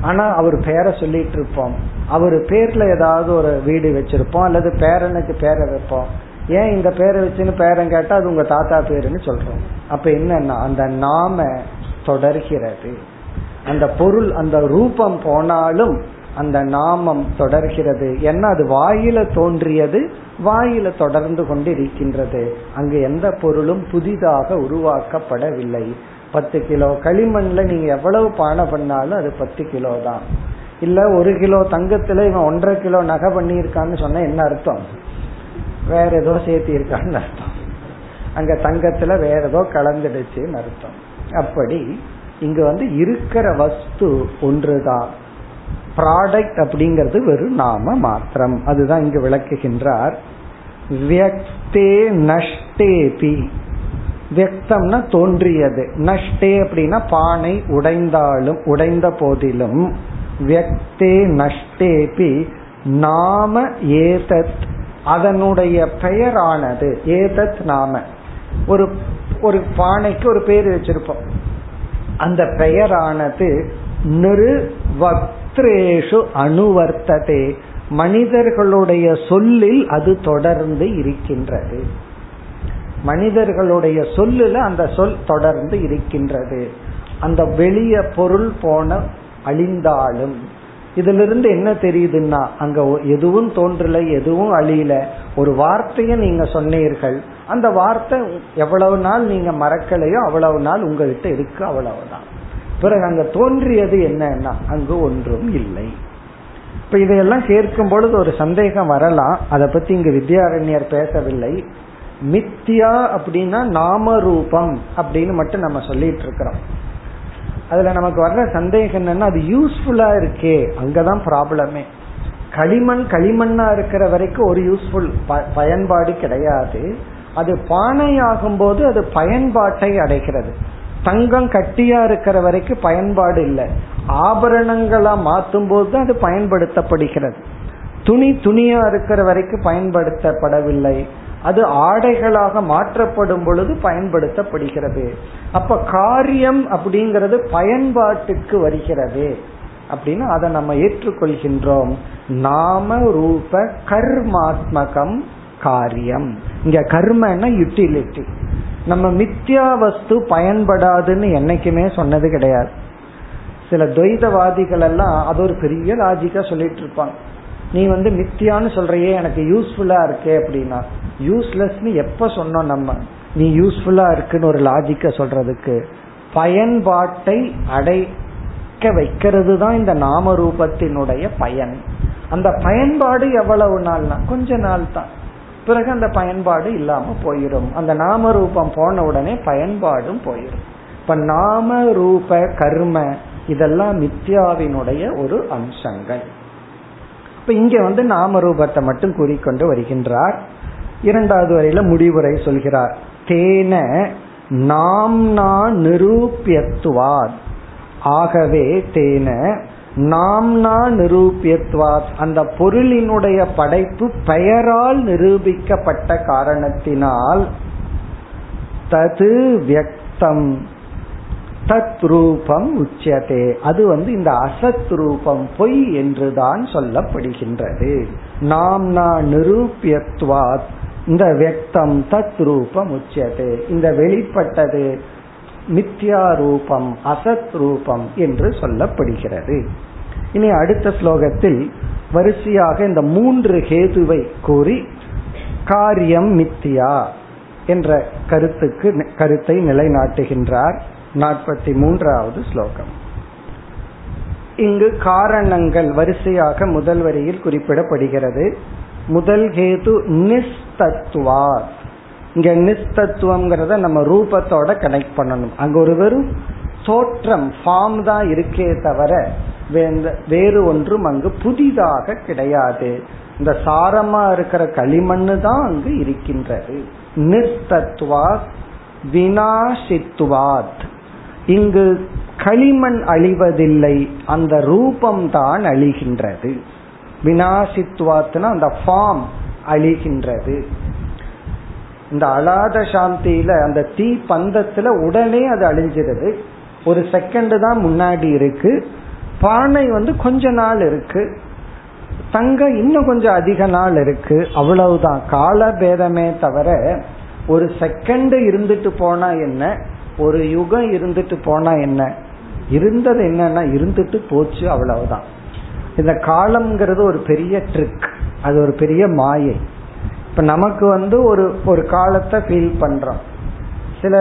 ஆனா அவர் பேரை சொல்லிட்டு இருப்போம். அவர் பேர்ல ஏதாவது ஒரு வீடு வச்சிருப்போம் அல்லது பேரனுக்கு பேரை வைப்போம். ஏன் இந்த பேரை வச்சுன்னு பேரன் கேட்டா அது உங்க தாத்தா பேருன்னு சொல்றோம். அப்ப என்னன்னா அந்த நாம தொடர்கிறது. அந்த பொருள் அந்த ரூபம் போனாலும் அந்த நாமம் தொடர்கிறது. ஏன்னா அது வாயில தோன்றியது வாயில தொடர்ந்து கொண்டு இருக்கின்றது அங்கு எந்த பொருளும் புதிதாக உருவாக்கப்படவில்லை. பத்து கிலோ களிமண்ல நீங்க எவ்வளவு பானை பண்ணாலும் அது பத்து கிலோ தான். இல்ல ஒரு கிலோ தங்கத்துல இவன் ஒன்றரை கிலோ நகை பண்ணியிருக்கான்னு சொன்னா என்ன அர்த்தம்? வேற ஏதோ சேர்த்தி இருக்கான்னு அர்த்தம். அங்க தங்கத்துல வேற ஏதோ கலந்துடுச்சுன்னு அர்த்தம். அப்படி இங்க வந்து இருக்கிற வஸ்து ஒன்றுதான். ப்ராடக்ட் அப்படிங்கிறது வெறும் நாம மாத்திரம். அதுதான் இங்கு விளக்குகின்றார். வியக்தே நஷ்டேபி வியக்தம்னா தோன்றியது. நஷ்டே அப்படின்னா பானை உடைந்தாலும் உடைந்த போதிலும். வியக்தே நஷ்டேபி நாம ஏதத் அதனுடைய பெயரானது. ஏதத் நாம. ஒரு ஒரு பானைக்கு ஒரு பேர் வச்சிருப்போம். அந்த பெயரானது நிறுவக்திரேஷு அணுவர்த்ததே. மனிதர்களுடைய சொல்லில் அது தொடர்ந்து இருக்கின்றது. மனிதர்களுடைய சொல்லுல அந்த சொல் தொடர்ந்து இருக்கின்றது. அந்த வெளிய பொருள் போன அழிந்தாலும். இதுல இருந்து என்ன தெரியுதுன்னா அங்க எதுவும் தோன்றல எதுவும் அழியல. ஒரு வார்த்தையை நீங்க சொன்னீர்கள் அந்த வார்த்தை எவ்வளவு நாள் நீங்க மறக்கலையோ அவ்வளவு நாள் உங்ககிட்ட இருக்கு அவ்வளவுதான். பிறகு அங்க தோன்றியது என்னன்னா அங்கு ஒன்றும் இல்லை. இப்ப இதையெல்லாம் கேட்கும் பொழுது ஒரு சந்தேகம் வரலாம். அதை பத்தி இங்கு வித்யாரண்யர் பேசவில்லை. மித்தியா அப்படின்னா நாம ரூபம் அப்படின்னு மட்டும் நம்ம சொல்லிட்டு இருக்கிறோம். அதுல நமக்கு வர்ற சந்தேகம் என்னன்னா அது யூஸ்ஃபுல்லா இருக்கே. அங்கதான் ப்ராப்ளமே களிமண் களிமண்ணா இருக்கிற வரைக்கும் ஒரு யூஸ்ஃபுல் பயன்பாடு கிடையாது. அது பானையாகும் போது அது பயன்பாட்டை அடைகிறது தங்கம் கட்டியா இருக்கிற வரைக்கும் பயன்பாடு இல்லை. ஆபரணங்களா மாற்றும் போது தான் அது பயன்படுத்தப்படுகிறது. துணி துணியா இருக்கிற வரைக்கும் பயன்படுத்தப்படவில்லை. அது ஆடைகளாக மாற்றப்படும் பொழுது பயன்படுத்தப்படுகிறது. அப்ப காரியம் அப்படிங்கிறது பயன்பாட்டுக்கு வருகிறது. அப்படின்னு அதை நம்ம ஏற்றுக்கொள்கின்றோம். நாம ரூப கர்மாத்மகம் காரியம். இங்க கர்மன்னா யூட்டிலிட்டி நம்ம மித்யா வஸ்து பயன்படாதுன்னு என்னைக்குமே சொன்னது கிடையாது. சில துவைதவாதிகள் எல்லாம் அது ஒரு பெரிய லாஜிக்கா சொல்லிட்டு இருப்பாங்க. நீ வந்து மித்தியான்னு சொல்றையே எனக்கு யூஸ்ஃபுல்லா இருக்கே அப்படின்னா யூஸ்லெஸ்னு எப்ப சொன்னோம் நம்ம? நீ யூஸ்ஃபுல்லா இருக்குன்னு ஒரு லாஜிக்க சொல்றதுக்கு பயன்பாட்டை அடைக்க வைக்கிறது தான் இந்த நாம ரூபத்தினுடைய பயன். அந்த பயன்பாடு எவ்வளவு நாள்னா கொஞ்ச நாள் தான். பிறகு அந்த பயன்பாடு இல்லாம போயிடும் அந்த நாம ரூபம் போன உடனே பயன்பாடும் போயிடும் இப்ப நாம ரூப கர்ம இதெல்லாம் மித்யாவினுடைய ஒரு அம்சங்கள். இப்ப இங்க வந்து நாம ரூபத்தை மட்டும் கூறிக்கொண்டு வருகின்றார். இரண்டாவது வரையில முடிவுரை சொல்கிறார். தேன நாம்னா நிரூபியத்துவார் ஆகவே தேன நாம்னா நிரூபியத்வாத். அந்த பொருளினுடைய படைப்பு பெயரால் நிரூபிக்கப்பட்ட காரணத்தினால் தது வியக்தம் தத் ரூபம் உச்சதே அது வந்து இந்த அசத் ரூபம் பொய் என்றுதான் சொல்லப்படுகின்றது. நாம்னா நிரூபியத்வாத். இந்த வியக்தம் தத் ரூபம் உச்சதே இந்த வெளிப்பட்டது மித்யா ரூபம் அசத் ரூபம் என்று சொல்லப்படுகிறது. இனி அடுத்த ஸ்லோகத்தில் வரிசையாக இந்த மூன்று ஹேதுவை கூறி காரியம் மித்தியா என்ற கருத்துக்கு கருத்தை நிலைநாட்டுகின்றார் நாற்பத்தி மூன்றாவது ஸ்லோகம். இங்கு காரணங்கள் வரிசையாக முதல் வரியில் குறிப்பிடப்படுகிறது. முதல் ஹேது நிஸ்தத்துவா இங்க நிஸ்தத்துவம்ங்கிறத நம்ம ரூபத்தோட கனெக்ட் பண்ணணும். அங்க ஒரு வெறும் தோற்றம் ஃபார்ம் தான் இருக்கே தவிர வேறு ஒன்றும் அங்கு புதிதாக கிடையாது. இந்த சாரமா இருக்கிற களிமண்ணு தான் அங்கு இருக்கின்றது. நிர்தத்வாத் வினாசித்துவாத். இங்கு களிமண் அழிவதில்லை அந்த ரூபம் தான் அழிகின்றது. வினாசித்துவாத்னா அந்த ஃபார்ம் அழிகின்றது. இந்த அலாத சாந்தியில அந்த தீ பந்தத்துல உடனே அது அழிஞ்சிருது. ஒரு செகண்ட் தான் முன்னாடி இருக்கு. பானை வந்து கொஞ்ச நாள் இருக்கு. தங்கம் இன்னும் கொஞ்சம் அதிக நாள் இருக்கு. அவ்வளவுதான். கால பேதமே தவிர ஒரு செகண்ட் இருந்துட்டு போனா என்ன? ஒரு யுகம் இருந்துட்டு போனா என்ன? இருந்தது என்னன்னா இருந்துட்டு போச்சு அவ்வளவுதான். இந்த காலம்ங்கிறது ஒரு பெரிய ட்ரிக் அது ஒரு பெரிய மாயை. இப்ப நமக்கு வந்து ஒரு ஒரு காலத்தை ஃபீல் பண்றோம். சில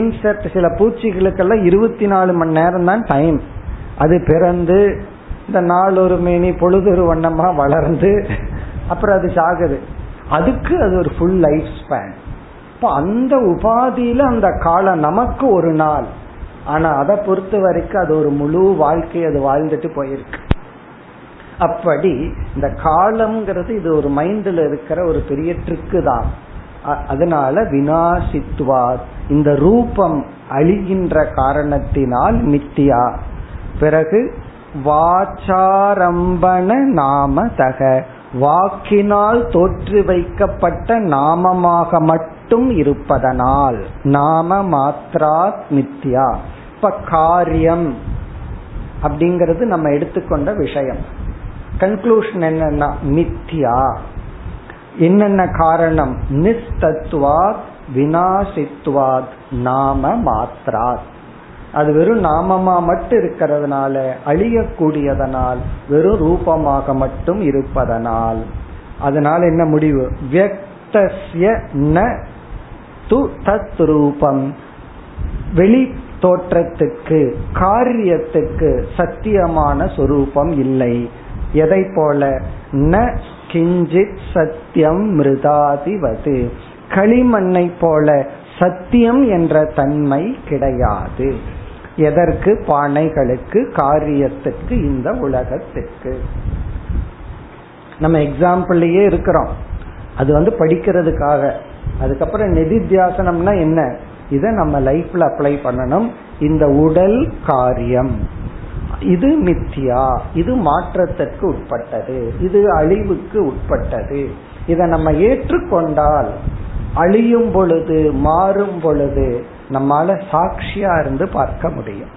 இன்செக்ட் சில பூச்சிகளுக்கெல்லாம் இருபத்தி நாலு மணி நேரம் தான் டைம் அது பிறந்து இந்த நாள் ஒரு மேனி பொழுதொரு வண்ணமா வளர்ந்து அப்புறம் அது சாகுது. அதுக்கு அது ஒரு ஃபுல் லைஃப் ஸ்பேன் இப்போ அந்த உபாதியில அந்த காலம் நமக்கு ஒரு நாள். ஆனா அதை பொறுத்த வரைக்கும் அது ஒரு முழு வாழ்க்கை அது வாழ்ந்துட்டு போயிருக்கு. அப்படி இந்த காலம்ங்கிறது இது ஒரு மைண்ட்ல இருக்கிற ஒரு பெரிய ட்ரிக்கு தான். அதனால வினாசித்வாத் இந்த ரூபம் அழிகின்ற காரணத்தினால் மித்தியா பிறகு வாச்சாரம்பண நாம தக வாக்கினால் தோற்று வைக்கப்பட்ட நாமமாக மட்டும் இருப்பதனால் நாம மாத்ரா மித்யா இப்ப காரியம் அப்படிங்கிறது நம்ம எடுத்துக்கொண்ட விஷயம். கன்க்ளூஷன் என்னன்னா மித்யா. என்னென்ன காரணம்? நிஸ்தத்துவாத் வினாசித்துவாத் நாம மாத்ராத் அது வெறும் நாமமா மட்டும் இருக்கிறதுனால அழியக்கூடியதனால் வெறும் ரூபமாக மட்டும் இருப்பதனால். அதனால என்ன முடிவு? வியக்தஸ்ய ந து தத் ரூபம். வெளி தோற்றத்துக்கு காரியத்துக்கு சத்தியமான சொரூபம் இல்லை. எதை போல ந கிஞ்சித் சத்தியம் மிருதாதிவது. களிமண்ணை போல சத்தியம் என்ற தன்மை கிடையாது. எதற்கு? பானைகளுக்கு காரியத்துக்கு இந்த உலகத்துக்கு. நம்ம எக்ஸாம்பிள்லயே இருக்கிறோம். அது வந்து படிக்கிறதுக்காக. அதுக்கப்புறம் நிதித்தியாசனம்னா என்ன? இதை நம்ம லைஃப்ல அப்ளை பண்ணணும். இந்த உடல் காரியம். இது மித்தியா இது மாற்றத்திற்கு உட்பட்டது இது அழிவுக்கு உட்பட்டது. இதை நம்ம ஏற்றுக்கொண்டால் அழியும் பொழுது மாறும் பொழுது நம்மால சாட்சியா இருந்து பார்க்க முடியும்.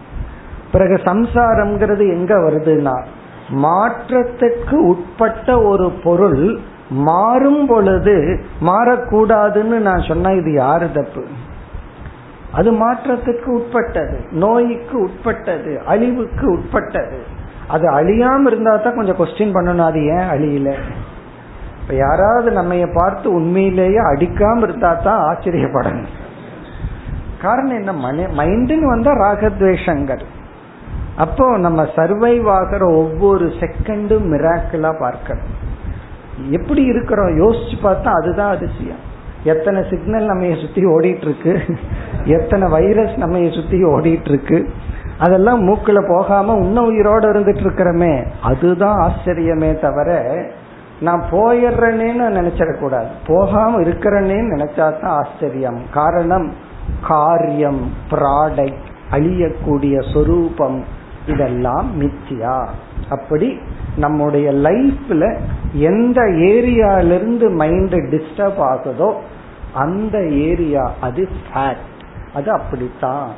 பிறகு சம்சாரம்ங்கிறது எங்க வருதுன்னா மாற்றத்துக்கு உட்பட்ட ஒரு பொருள் மாறும் பொழுது மாறக்கூடாதுன்னு நான் சொன்ன இது யாரு தப்பு? அது மாற்றத்துக்கு உட்பட்டது நோய்க்கு உட்பட்டது அழிவுக்கு உட்பட்டது. அது அழியாம இருந்தா தான் கொஞ்சம் கொஸ்டின் பண்ணணும் அது ஏன் அழியல? இப்ப யாராவது நம்ம பார்த்து உண்மையிலேயே அடிக்காம இருந்தா தான் ஆச்சரியப்படணும். காரணம் என்ன? மன மைண்டுன்னு வந்தா ராகத்வேஷங்கள். அப்போ நம்ம சர்வைவ் ஆகிற ஒவ்வொரு செகண்டும் மிராக்கிளா பார்க்கணும். எப்படி இருக்கிறோம்? யோசிச்சு பார்த்தா அதுதான் அதிசயம். எத்தனை சிக்னல் நம்ம சுத்தி ஓடிட்டு இருக்கு எத்தனை வைரஸ் நம்ம சுத்தி ஓடிட்டு இருக்கு அதெல்லாம் மூக்குல போகாம உன்ன உயிரோட இருந்துட்டு இருக்கிறமே அதுதான் ஆச்சரியமே தவிர நான் போயிடுறேன்னு நினைச்சிடக்கூடாது. போகாம இருக்கிறேன்னு நினைச்சா தான் ஆச்சரியம். காரணம் காரியம் ப்ராடக்ட் அழியக்கூடிய சொரூபம் இதெல்லாம் மித்தியா. அப்படி நம்முடைய லைஃப்ல எந்த ஏரியாலிருந்து மைண்ட் டிஸ்டர்ப் ஆகுதோ அந்த ஏரியா அது ஃபேக்ட் அது அப்படித்தான்.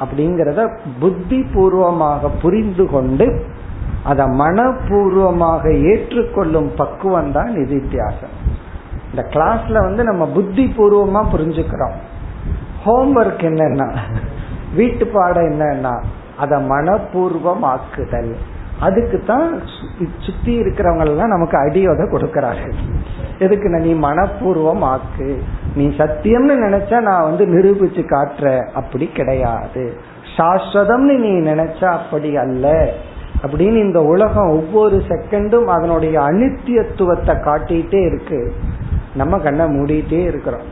அப்படிங்கிறத புத்தி பூர்வமாக புரிந்து கொண்டு அதை மனப்பூர்வமாக ஏற்றுக்கொள்ளும் பக்குவம் தான் நிதித்தியாசம் இந்த கிளாஸ்ல வந்து நம்ம புத்தி பூர்வமா புரிஞ்சுக்கிறோம். ஹோம்ஒர்க் என்னன்னா வீட்டு பாடம் என்னன்னா அதை மனப்பூர்வம் ஆக்குதல் அதுக்கு தான் சுத்தி இருக்கிறவங்க எல்லாம் நமக்கு அடியோட கொடுக்கறார்கள். எதுக்கு நீ மனப்பூர்வம் ஆக்கு நீ சத்தியம்னு நினைச்சா நான் வந்து நிரூபிச்சு காட்டுற அப்படி கிடையாது. சாஸ்வதம்னு நீ நினைச்சா அப்படி அல்ல. அப்படின்னு இந்த உலகம் ஒவ்வொரு செகண்டும் அதனுடைய அனித்தியத்துவத்தை காட்டிட்டே இருக்கு. நம்ம கண்ணை மூடிட்டே இருக்கிறோம்.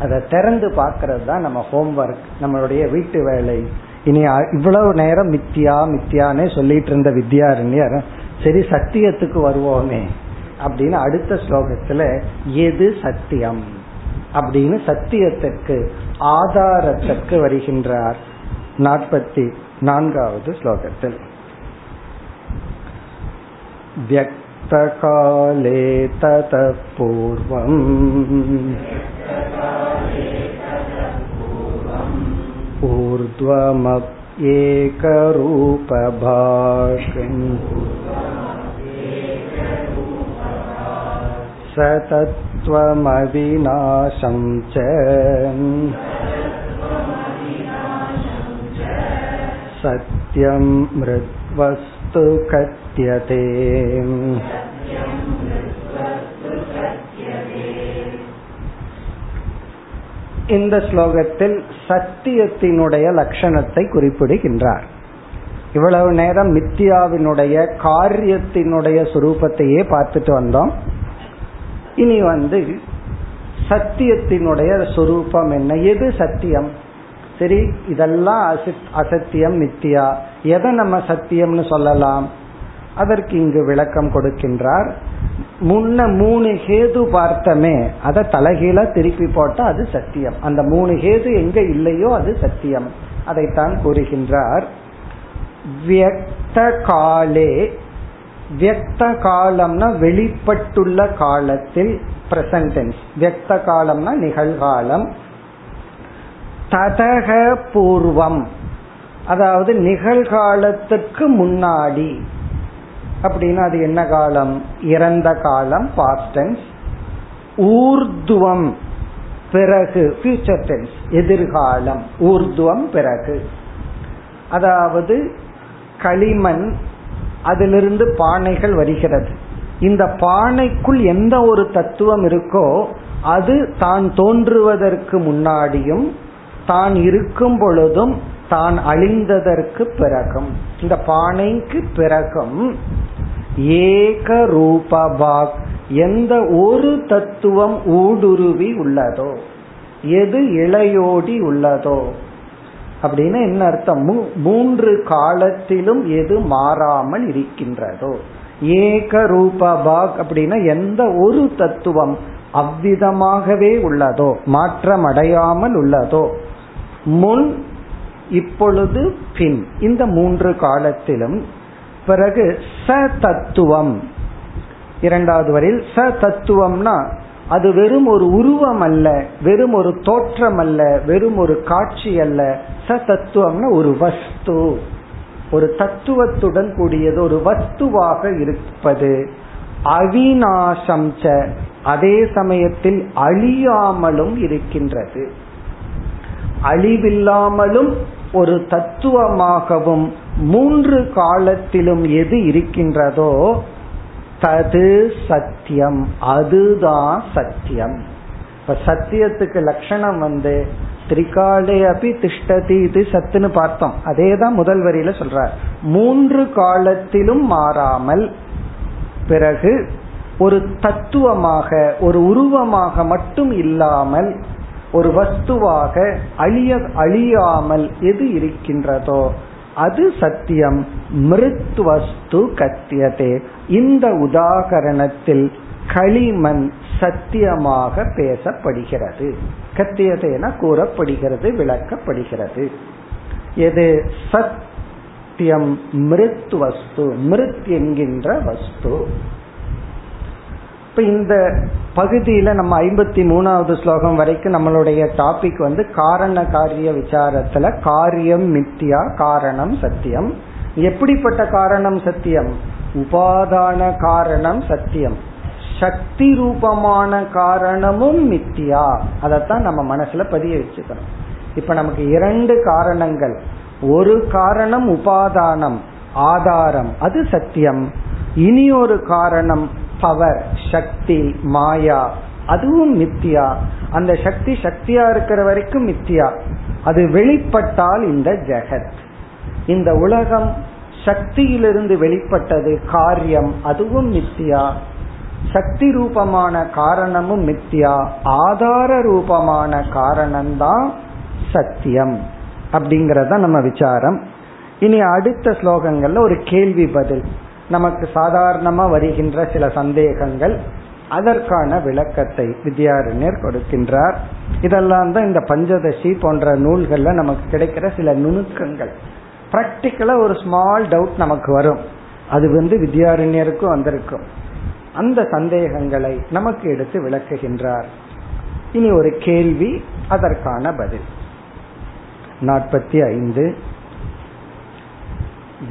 அதை திறந்து பார்க்கறது தான் நம்ம ஹோம்ஒர்க் நம்மளுடைய வீட்டு வேலை. இனி இவ்வளவு நேரம் மித்தியா மித்தியானே சொல்லிட்டு இருந்த வித்யாரண்யர் சரி சத்தியத்துக்கு வருவோமே அப்படின்னு அடுத்த ஸ்லோகத்துல எது சத்தியம் அப்படின்னு சத்தியத்திற்கு ஆதாரத்திற்கு வருகின்றார் நாற்பத்தி நான்காவது ஸ்லோகத்தில் व्यक्तकाले ततः पूर्वम् ऊर्ध्वमप्येकरूपभागम् स तत्त्वमविनाशं च सत्यं मृद्वस्तु कथ्यते இந்த ஸ்லோகத்தில் சத்தியத்தினுடைய லட்சணத்தை குறிப்பிடுகின்றார். இவ்வளவு நேரம் மித்தியாவினுடைய காரியத்தினுடைய சுரூபத்தையே பார்த்துட்டு வந்தோம். இனி வந்து சத்தியத்தினுடைய சுரூபம் என்ன? எது சத்தியம்? சரி இதெல்லாம் அசத்தியம் மித்தியா எதை நம்ம சத்தியம்னு சொல்லலாம்? அதற்கு இங்கு விளக்கம் கொடுக்கின்றார். முன்ன மூணு ஹேது பார்த்தமே அதை தலைகீழ திருப்பி போட்டா அது சத்தியம். அந்த மூணு ஹேது எங்க இல்லையோ அது சத்தியம். அதைத்தான் கூறுகின்றார். வியக்த காலே வியக்த காலம்னா வெளிப்பட்டுள்ள காலத்தில் பிரசன்டென்ஸ் வியக்த காலம்னா நிகழ்காலம். ததக பூர்வம் அதாவது நிகழ்காலத்துக்கு முன்னாடி. அப்படின்னா அது என்ன காலம்? இறந்த காலம் பாஸ்டன்ஸ் ஊர்துவம் பிறகு ஃபியூச்சர் டென்ஸ் எதிர்காலம் ஊர்துவம் பிறகு. அதாவது களிமண் அதிலிருந்து பானைகள் வருகிறது. இந்த பானைக்குள் எந்த ஒரு தத்துவம் இருக்கோ அது தான் தோன்றுவதற்கு முன்னாடியும் தான் இருக்கும் பொழுதும் தான் அழிந்ததற்கு பிறகும். இந்த பானைக்கு பிறகும் ஏக ரூபபாக் எந்த ஒரு தத்துவம் ஊடுருவி உள்ளதோ எது இளையோடி உள்ளதோ அப்படின்னு என்ன அர்த்தம்? மூன்று காலத்திலும் எது மாறாமல் இருக்கின்றதோ. ஏக ரூபபாக் அப்படின்னா எந்த ஒரு தத்துவம் அவ்விதமாகவே உள்ளதோ மாற்றம் அடையாமல் உள்ளதோ. முன் இப்பொழுது பின். இந்த மூன்று காலத்திலும் பிறகு ச தத்துவம் இரண்டாவது வரையில் ச தத்துவம்னா அது வெறும் ஒரு உருவம் அல்ல வெறும் ஒரு தோற்றம் அல்ல வெறும் ஒரு காட்சி அல்ல. ச தத்துவம்னா ஒரு வஸ்து. ஒரு தத்துவத்துடன் கூடியது ஒரு வஸ்துவாக இருப்பது. அவிநாசம் அதே சமயத்தில் அழியாமலும் இருக்கின்றது. அழிவில்லாமலும் ஒரு தத்துவமாகவும் மூன்று காலத்திலும் எது இருக்கின்றதோ தது சத்தியம் அதுதான் சத்தியம். இப்ப சத்தியத்துக்கு லட்சணம் வந்து திரிகாலே அபி திஷ்டதி இது சத்துன்னு பார்த்தோம். அதே தான் முதல் வரியில சொல்றார். மூன்று காலத்திலும் மாறாமல் பிறகு ஒரு தத்துவமாக ஒரு உருவமாக மட்டும் இல்லாமல் ஒரு வஸ்துவாக அழிய அழியாமல் எது இருக்கின்றதோ அது சத்தியம். மிருத் வஸ்து கத்தியதே. இந்த உதாகரணத்தில் களிமண் சத்தியமாக பேசப்படுகிறது. கத்தியதேன கூறப்படுகிறது விளக்கப்படுகிறது. எது? சத்தியம் மிருத் வஸ்து மிருத் என்கின்ற வஸ்து. இப்ப இந்த பகுதியில நம்ம ஐம்பத்தி மூணாவது ஸ்லோகம் வரைக்கும் நம்மளுடைய டாபிக் வந்து காரண காரிய விசாரத்துல காரியம் மித்தியா காரணம் சத்தியம். எப்படிப்பட்ட காரணம் சத்தியம்? உபாதான காரணம் சத்தியம். சக்தி ரூபமான காரணமும் மித்தியா. அதத்தான் நம்ம மனசுல பதிய வச்சுக்கணும். இப்ப நமக்கு இரண்டு காரணங்கள். ஒரு காரணம் உபாதானம். ஆதாரம் அது சத்தியம். இனி ஒரு காரணம் பவர் சக்தி மாயா. அதுவும் மித்தியா. அந்த சக்தி சக்தியா இருக்கிற வரைக்கும் மித்தியா. அது வெளிப்பட்டால் இந்த ஜெகத். இந்த உலகம் சக்தியிலிருந்து வெளிப்பட்டது காரியம் அதுவும் மித்தியா. சக்தி ரூபமான காரணமும் மித்தியா. ஆதார ரூபமான காரணம்தான் சத்தியம். அப்படிங்கறத நம்ம விசாரம். இனி அடுத்த ஸ்லோகங்கள்ல ஒரு கேள்வி பதில். நமக்கு சாதாரணமா வருகின்ற சில சந்தேகங்கள். அதற்கான விளக்கத்தை வித்யாரண்யர் கொடுக்கின்றார். இதெல்லாம் தான் இந்த பஞ்சதசி போன்ற நூல்கள்ல நமக்கு கிடைக்கிற சில நுணுக்கங்கள். பிராக்டிக்கலா ஒரு ஸ்மால் டவுட் நமக்கு வரும். அது வந்து வித்யாரண்யருக்கும் வந்திருக்கும். அந்த சந்தேகங்களை நமக்கு எடுத்து விளக்குகின்றார். இனி ஒரு கேள்வி அதற்கான பதில். நாற்பத்தி ஐந்து.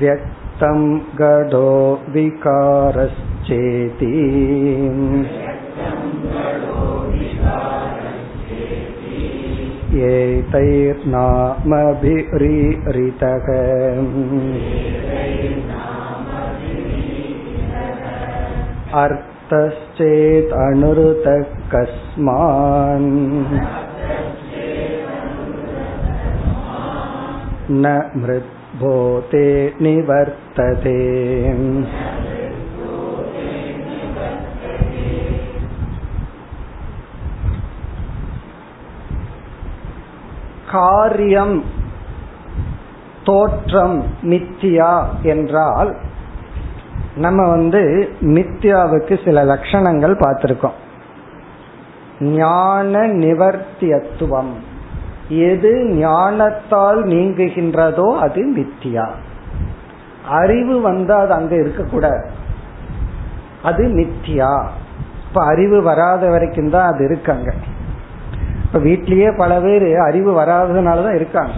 व्यक्तं गडो विकारश्चेति एतैर्नामभिरीरितः अर्थश्चेत् अनुरुतः कस्मान् न मृत् भूते निवर्तते காரியம் தோற்றம் மித்தியா என்றால் நம்ம வந்து மித்யாவுக்கு சில லட்சணங்கள் பார்த்திருக்கோம் ஞான நிவர்த்தியத்துவம் எது ஞானத்தால் நீங்குகின்றதோ அது மித்தியா. அறிவு வந்தா அது அங்க இருக்கக்கூடாது. அது மித்தியா. இப்ப அறிவு வராத வரைக்கும் தான் அது இருக்காங்க. இப்ப வீட்லயே பல பேர் அறிவு வராததுனாலதான் இருக்காங்க.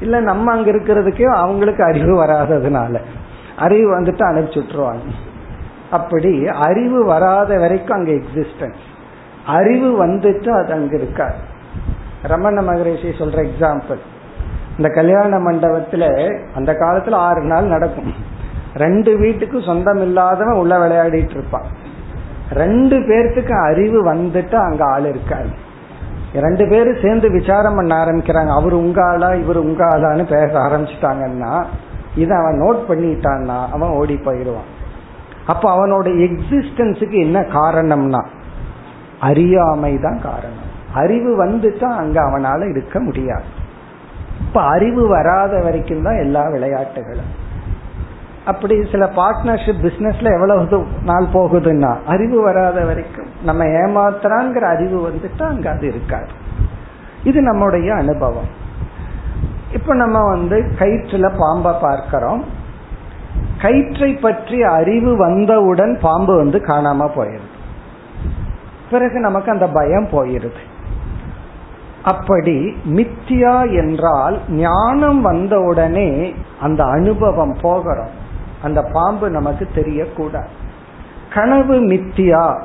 இல்ல நம்ம அங்க இருக்கிறதுக்கே அவங்களுக்கு அறிவு வராததுனால. அறிவு வந்துட்டு அனுப்பிச்சு விட்டுருவாங்க. அப்படி அறிவு வராத வரைக்கும் அங்க எக்ஸிஸ்டன்ஸ் அறிவு வந்துட்டு அது அங்க இருக்காது. ரமண மகரிஷி சொல்ற எக்ஸாம்பிள் இந்த கல்யாண மண்டபத்துல அந்த காலத்துல ஆறு நாள் நடக்கும். ரெண்டு வீட்டுக்கு சொந்தம் இல்லாதவன் உள்ள விளையாடிட்டு இருப்பான். ரெண்டு பேர்த்துக்கு அறிவு வந்துட்டு அங்க ஆள் இருக்காரு. ரெண்டு பேரும் சேர்ந்து விசாரம் பண்ண ஆரம்பிக்கிறாங்க. அவர் உங்க ஆளா இவர் உங்க ஆளான்னு பேச ஆரம்பிச்சிட்டாங்கன்னா இதை அவன் நோட் பண்ணிட்டான்னா அவன் ஓடி போயிடுவான். அப்ப அவனோட எக்ஸிஸ்டன்ஸுக்கு என்ன காரணம்னா அறியாமை தான் காரணம். அறிவு வந்துட்டா அங்க அவனால இருக்க முடியாது. இப்ப அறிவு வராத வரைக்கும் தான் எல்லா விளையாட்டுகளும். அப்படி சில பார்ட்னர்ஷிப் பிசினஸ்ல எவ்வளவு நாள் போகுதுன்னா அறிவு வராத வரைக்கும் நம்ம ஏமாத்துறாங்கிற அறிவு வந்துட்டு அங்க அது இருக்காது. இது நம்முடைய அனுபவம். இப்ப நம்ம வந்து கயிற்றுல பாம்பை பார்க்கிறோம். கயிற்றை பற்றி அறிவு வந்தவுடன் பாம்பு வந்து காணாம போயிருது. பிறகு நமக்கு அந்த பயம் போயிருது. அப்படி மித்தியா என்றால் ஞானம் வந்தவுடனே அந்த அனுபவம் போகிறோம் அந்த பாம்பு நமக்கு தெரியக்கூடாது. கனவு மித்தியா.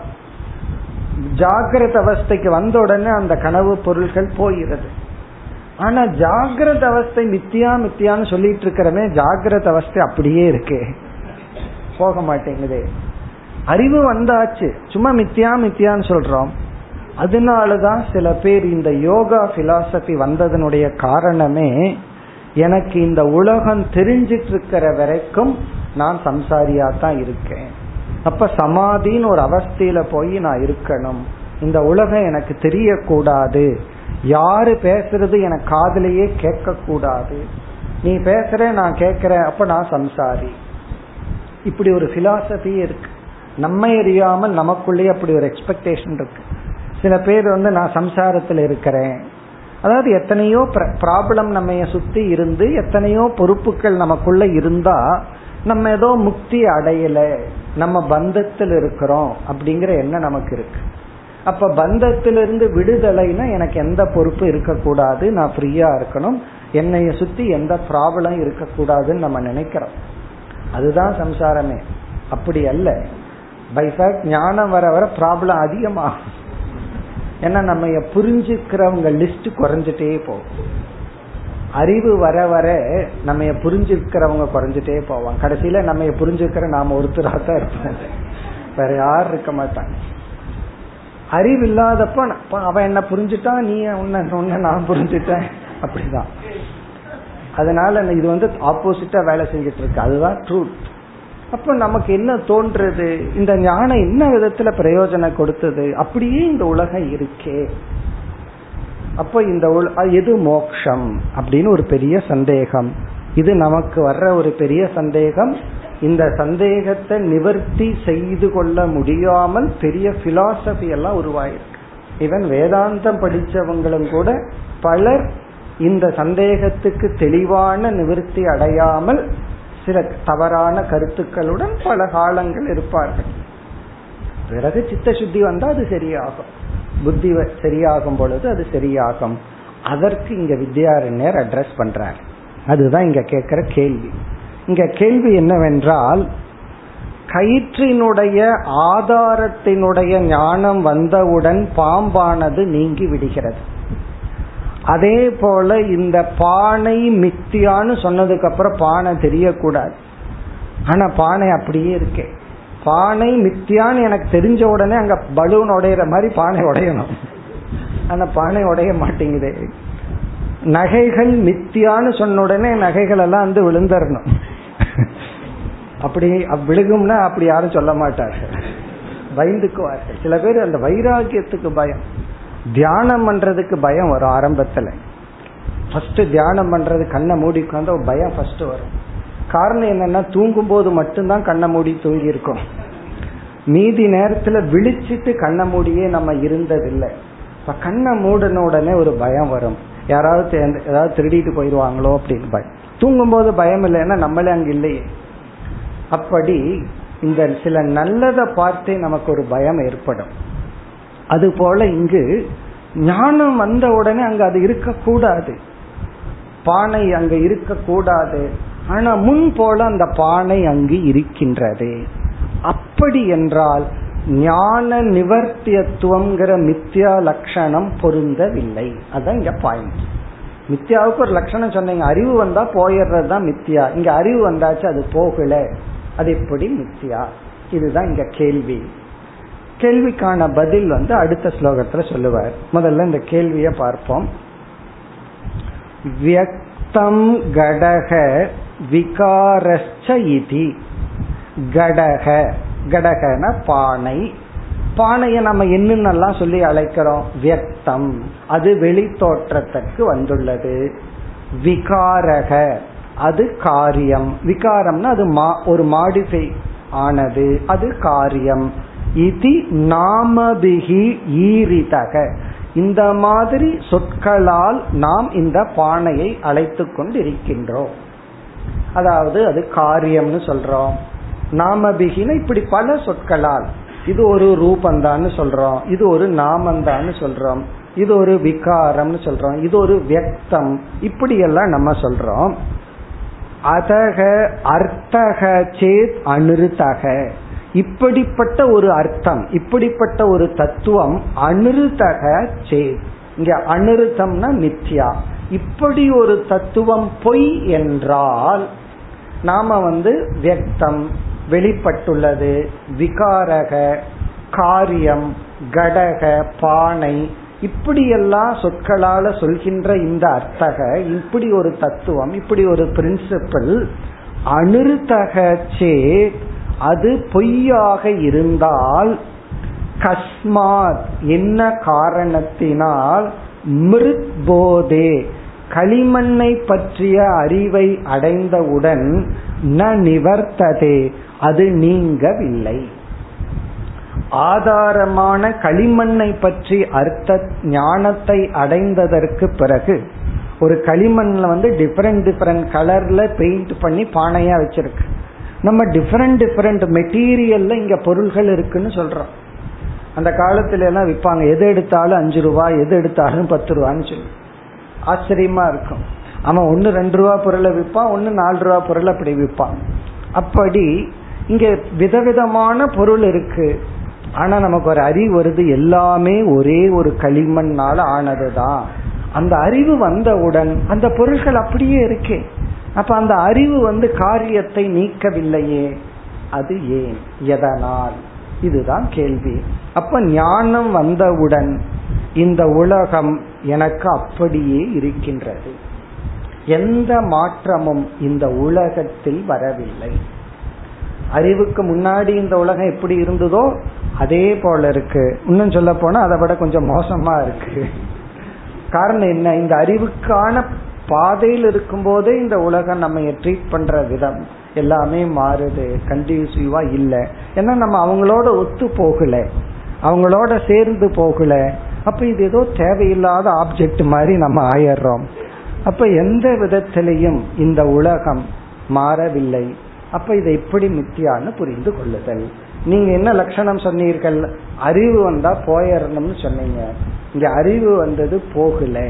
ஜாகிரத அவஸ்தைக்கு வந்த உடனே அந்த கனவு பொருள்கள் போகிறது. ஆனா ஜாகிரத அவஸ்தை மித்தியா மித்தியான்னு சொல்லிட்டு இருக்கிறமே ஜாகிரத அவஸ்தை அப்படியே இருக்கு. போக மாட்டேங்குது. அறிவு வந்தாச்சு. சும்மா மித்தியா மித்தியான்னு சொல்றோம். அதனாலதான் சில பேர் இந்த யோகா பிலாசபி வந்ததனுடைய காரணமே எனக்கு இந்த உலகம் தெரிஞ்சிட்டு இருக்கிற வரைக்கும் நான் சம்சாரியா தான் இருக்கேன். அப்ப சமாதின்னு ஒரு அவஸ்தையில போய் நான் இருக்கணும். இந்த உலகம் எனக்கு தெரியக்கூடாது. யாரு பேசுறது எனக்கு காதலையே கேட்க கூடாது நீ பேசுற நான் கேட்கிறேன் அப்ப நான் சம்சாரி. இப்படி ஒரு பிலாசபி இருக்கு. நம்மை அறியாமல் நமக்குள்ளேயே அப்படி ஒரு எக்ஸ்பெக்டேஷன் இருக்கு. சில பேர் வந்து நான் சம்சாரத்தில் இருக்கிறேன். அதாவது எத்தனையோ ப்ராப்ளம் நம்ம சுத்தி இருந்து எத்தனையோ பொறுப்புகள் நமக்குள்ள இருந்தா நம்ம ஏதோ முக்தி அடையல நம்ம பந்தத்தில் இருக்கிறோம் அப்படிங்கிற எண்ணம் நமக்கு இருக்கு. அப்ப பந்தத்திலிருந்து விடுதலைனா எனக்கு எந்த பொறுப்பு இருக்கக்கூடாது நான் ஃப்ரீயா இருக்கணும். என்னைய சுத்தி எந்த ப்ராப்ளம் இருக்கக்கூடாதுன்னு நம்ம நினைக்கிறோம். அதுதான் சம்சாரமே. அப்படி அல்ல. பை ஃபேக்ட் ஞானம் வர வர ப்ராப்ளம் அதிகமாகும். ஏன்னா நம்ம புரிஞ்சுக்கிறவங்க லிஸ்ட் குறைஞ்சிட்டே போகும். அறிவு வர வர நம்ம புரிஞ்சுக்கிறவங்க குறைஞ்சிட்டே போவாங்க. கடைசியில நம்ம புரிஞ்சுக்கிற நாம ஒருத்தராக தான் இருப்போம். வேற யாரும் இருக்க மாட்டாங்க. அறிவு இல்லாதப்ப அவன் என்ன புரிஞ்சுட்டான் நீ உன்ன நான் புரிஞ்சுட்டேன். அப்படிதான். அதனால இது வந்து ஆப்போசிட்டா வேலை செஞ்சிட்டு இருக்கு. அதுதான் ட்ரூத் அப்ப நமக்கு என்ன தோன்றது? இந்த ஞானம் என்ன விதத்துல பிரயோஜனம் கொடுத்தது? அப்படியே இந்த உலகம் இருக்கே. அப்ப இந்த எது மோக்ஷம்? அப்படின்னு ஒரு பெரிய சந்தேகம். இது நமக்கு வர்ற ஒரு பெரிய சந்தேகம். இந்த சந்தேகத்தை நிவர்த்தி செய்து கொள்ள முடியாமல் பெரிய பிலாசபி எல்லாம் உருவாயிருக்கு. இவன் வேதாந்தம் படிச்சவங்களும் கூட பலர் இந்த சந்தேகத்துக்கு தெளிவான நிவர்த்தி அடையாமல் சில தவறான கருத்துக்களுடன் பல காலங்கள் இருப்பார்கள். பிறகு சித்த சுத்தி வந்தா அது சரியாகும். புத்தி சரியாகும் பொழுது அது சரியாகும். அதற்கு இங்க வித்யாரண்யர் அட்ரஸ் பண்றார். அதுதான் இங்க கேட்கிற கேள்வி. இங்க கேள்வி என்னவென்றால் கயிற்றினுடைய ஆதாரத்தினுடைய ஞானம் வந்தவுடன் பாம்பானது நீங்கி விடுகிறது. அதே போல இந்த பானை மித்தியான்னு சொன்னதுக்கு அப்புறம் பானை தெரியக்கூடாது. ஆனா பானை அப்படியே இருக்கே. பானை மித்தியான்னு எனக்கு தெரிஞ்ச உடனே அங்க பலூன் உடையிற மாதிரி பானை உடையணும். ஆனா பானை உடைய மாட்டேங்குது. நகைகள் மித்தியான்னு சொன்ன உடனே நகைகள் எல்லாம் வந்து விழுந்தரணும். அப்படி விழுகும்னா அப்படி யாரும் சொல்ல மாட்டார்கள். பயந்துக்குவார்கள். சில பேர் அந்த வைராகியத்துக்கு பயம். தியானம் பண்றதுக்கு பயம் வரும் ஆரம்பத்துல. ஃபர்ஸ்ட் தியானம் பண்றது கண்ணை மூடி உட்காந்து பயம் ஃபர்ஸ்ட் வரும். காரணம் என்னன்னா தூங்கும் போது மட்டும்தான் கண்ணை மூடி தூங்கி இருக்கோம். மீதி நேரத்துல விழிச்சிட்டு கண்ணை மூடியே நம்ம இருந்ததில்லை. இப்ப கண்ணை மூடின உடனே ஒரு பயம் வரும். யாராவது ஏதாவது திருடிட்டு போயிடுவாங்களோ அப்படின்னு பயம். தூங்கும் போது பயம் இல்லைன்னா நம்மளே அங்க இல்லையே. அப்படி இந்த சில நல்லதை பார்த்தே நமக்கு ஒரு பயம் ஏற்படும். அது போல இங்கு ஞானம் வந்த உடனே அங்க அது இருக்கக்கூடாது. பானை அங்க இருக்கக்கூடாது. ஆனா முன் போல அந்த பானை அங்கு இருக்கின்றது. அப்படி என்றால் ஞான நிவர்த்தியத்துவங்கிற மித்யா லட்சணம் பொருந்தவில்லை. அதுதான் இங்க பாயிண்ட் மித்யாவுக்கு ஒரு லட்சணம் சொன்னீங்க. அறிவு வந்தா போயிடுறது தான் மித்யா. இங்க அறிவு வந்தாச்சு அது போகல. அது எப்படி மித்யா? இதுதான் இங்க கேள்வி. கேள்விக்கான பதில் வந்து அடுத்த ஸ்லோகத்துல சொல்லுவார். முதல்ல இந்த கேள்விய பார்ப்போம். வியக்தம் கடக விகாரச்ச இதி. கடக. கடகன பானை. பானையை நம்ம என்னென்னலாம் சொல்லி அழைக்கிறோம்? வியக்தம். அது வெளி தோற்றத்திற்கு வந்துள்ளது. விகாரக. அது காரியம். விகாரம்னா அது மா ஒரு மாடிஃபை ஆனது. அது காரியம். இது நாமபிகி ஈரிதக. இந்த மாதிரி சொற்களால் நாம் இந்த பானையை அழைத்து கொண்டிருக்கின்றோம். அதாவது அது காரியம்னு சொல்றோம். நாமபிகின இப்படி பல சொற்களால். இது ஒரு ரூபந்தான்னு சொல்றோம். இது ஒரு நாமந்தான்னு சொல்றோம். இது ஒரு விகாரம்னு சொல்றோம். இது ஒரு வியக்தம். இப்படி எல்லாம் நம்ம சொல்றோம். அதக அர்த்தக சேத் அனிருத்தக. இப்படிப்பட்ட ஒரு அர்த்தம் இப்படிப்பட்ட ஒரு தத்துவம் அனிருத்தக சே இங்க அனிருத்தம்னா மித்யா. இப்படி ஒரு தத்துவம் பொய் என்றால் நாம வந்து வியக்தம் வெளிப்பட்டுள்ளது விகாரக காரியம் கடக பானை இப்படியெல்லாம் சொற்களால சொல்கின்ற இந்த அர்த்தக இப்படி ஒரு தத்துவம் இப்படி ஒரு பிரின்சிபிள் அனிருத்தக சே அது பொய்யாக இருந்தால் கஸ்மாத் என்ன காரணத்தினால் மிருத் போதே களிமண்ணை பற்றிய அறிவை அடைந்தவுடன் ந நிவர்த்ததே அது நீங்கவில்லை. ஆதாரமான களிமண்ணை பற்றி அர்த்த ஞானத்தை அடைந்ததற்கு பிறகு ஒரு களிமண்ல வந்து டிஃபரெண்ட் டிஃபரெண்ட் கலர்ல பெயிண்ட் பண்ணி பானையா வச்சிருக்கு. நம்ம டிஃபரெண்ட் டிஃபரெண்ட் மெட்டீரியல்ல இங்க பொருள்கள் இருக்குன்னு சொல்றோம். அந்த காலத்துல எல்லாம் விற்பாங்க எது எடுத்தாலும் அஞ்சு ரூபா எது எடுத்தாலும் பத்து ரூபான்னு சொல்லி. ஆச்சரியமா இருக்கும். அவன் ஒன்னு ரெண்டு ரூபா பொருளை விற்பான் ஒன்னு நாலு ரூபா பொருளை அப்படி விற்பான் அப்படி இங்க விதவிதமான பொருள் இருக்கு. ஆனா நமக்கு ஒரு அறிவு வருது. எல்லாமே ஒரே ஒரு களிமண்ணால ஆனதுதான். அந்த அறிவு வந்தவுடன் அந்த பொருள்கள் அப்படியே இருக்கேன் அப்ப அந்த அறிவு வந்து காரியத்தை நீக்கவில்லையே. அது ஏன்? எதனால்? இதுதான் கேள்வி. அப்ப ஞானம் வந்தவுடன் இந்த உலகம் எனக்கு அப்படியே இருக்கின்றது. எந்த மாற்றமும் இந்த உலகத்தில் வரவில்லை. அறிவுக்கு முன்னாடி இந்த உலகம் எப்படி இருந்ததோ அதே போல இருக்கு. இன்னும் சொல்ல போனா அதை விட கொஞ்சம் மோசமா இருக்கு. காரணம் என்ன? இந்த அறிவுக்கான பாதையில் இருக்கும் போதே இந்த உலகம் நம்ம ட்ரீட் பண்ற விதம் எல்லாமே மாறுது கண்டினியூசிவா இல்லை. ஏன்னா நம்ம அவங்களோட ஒத்து போகல. அவங்களோட சேர்ந்து போகல. அப்ப இது ஏதோ தேவையில்லாத ஆப்ஜெக்ட் மாதிரி நம்ம ஆயிடுறோம். அப்ப எந்த விதத்திலையும் இந்த உலகம் மாறவில்லை. அப்ப இதை எப்படி மித்தியான்னு புரிந்து கொள்ளுதல். நீங்க என்ன லட்சணம் சொன்னீர்கள்? அறிவு வந்தா போயிடணும்னு சொன்னீங்க. இங்க அறிவு வந்தது போகல.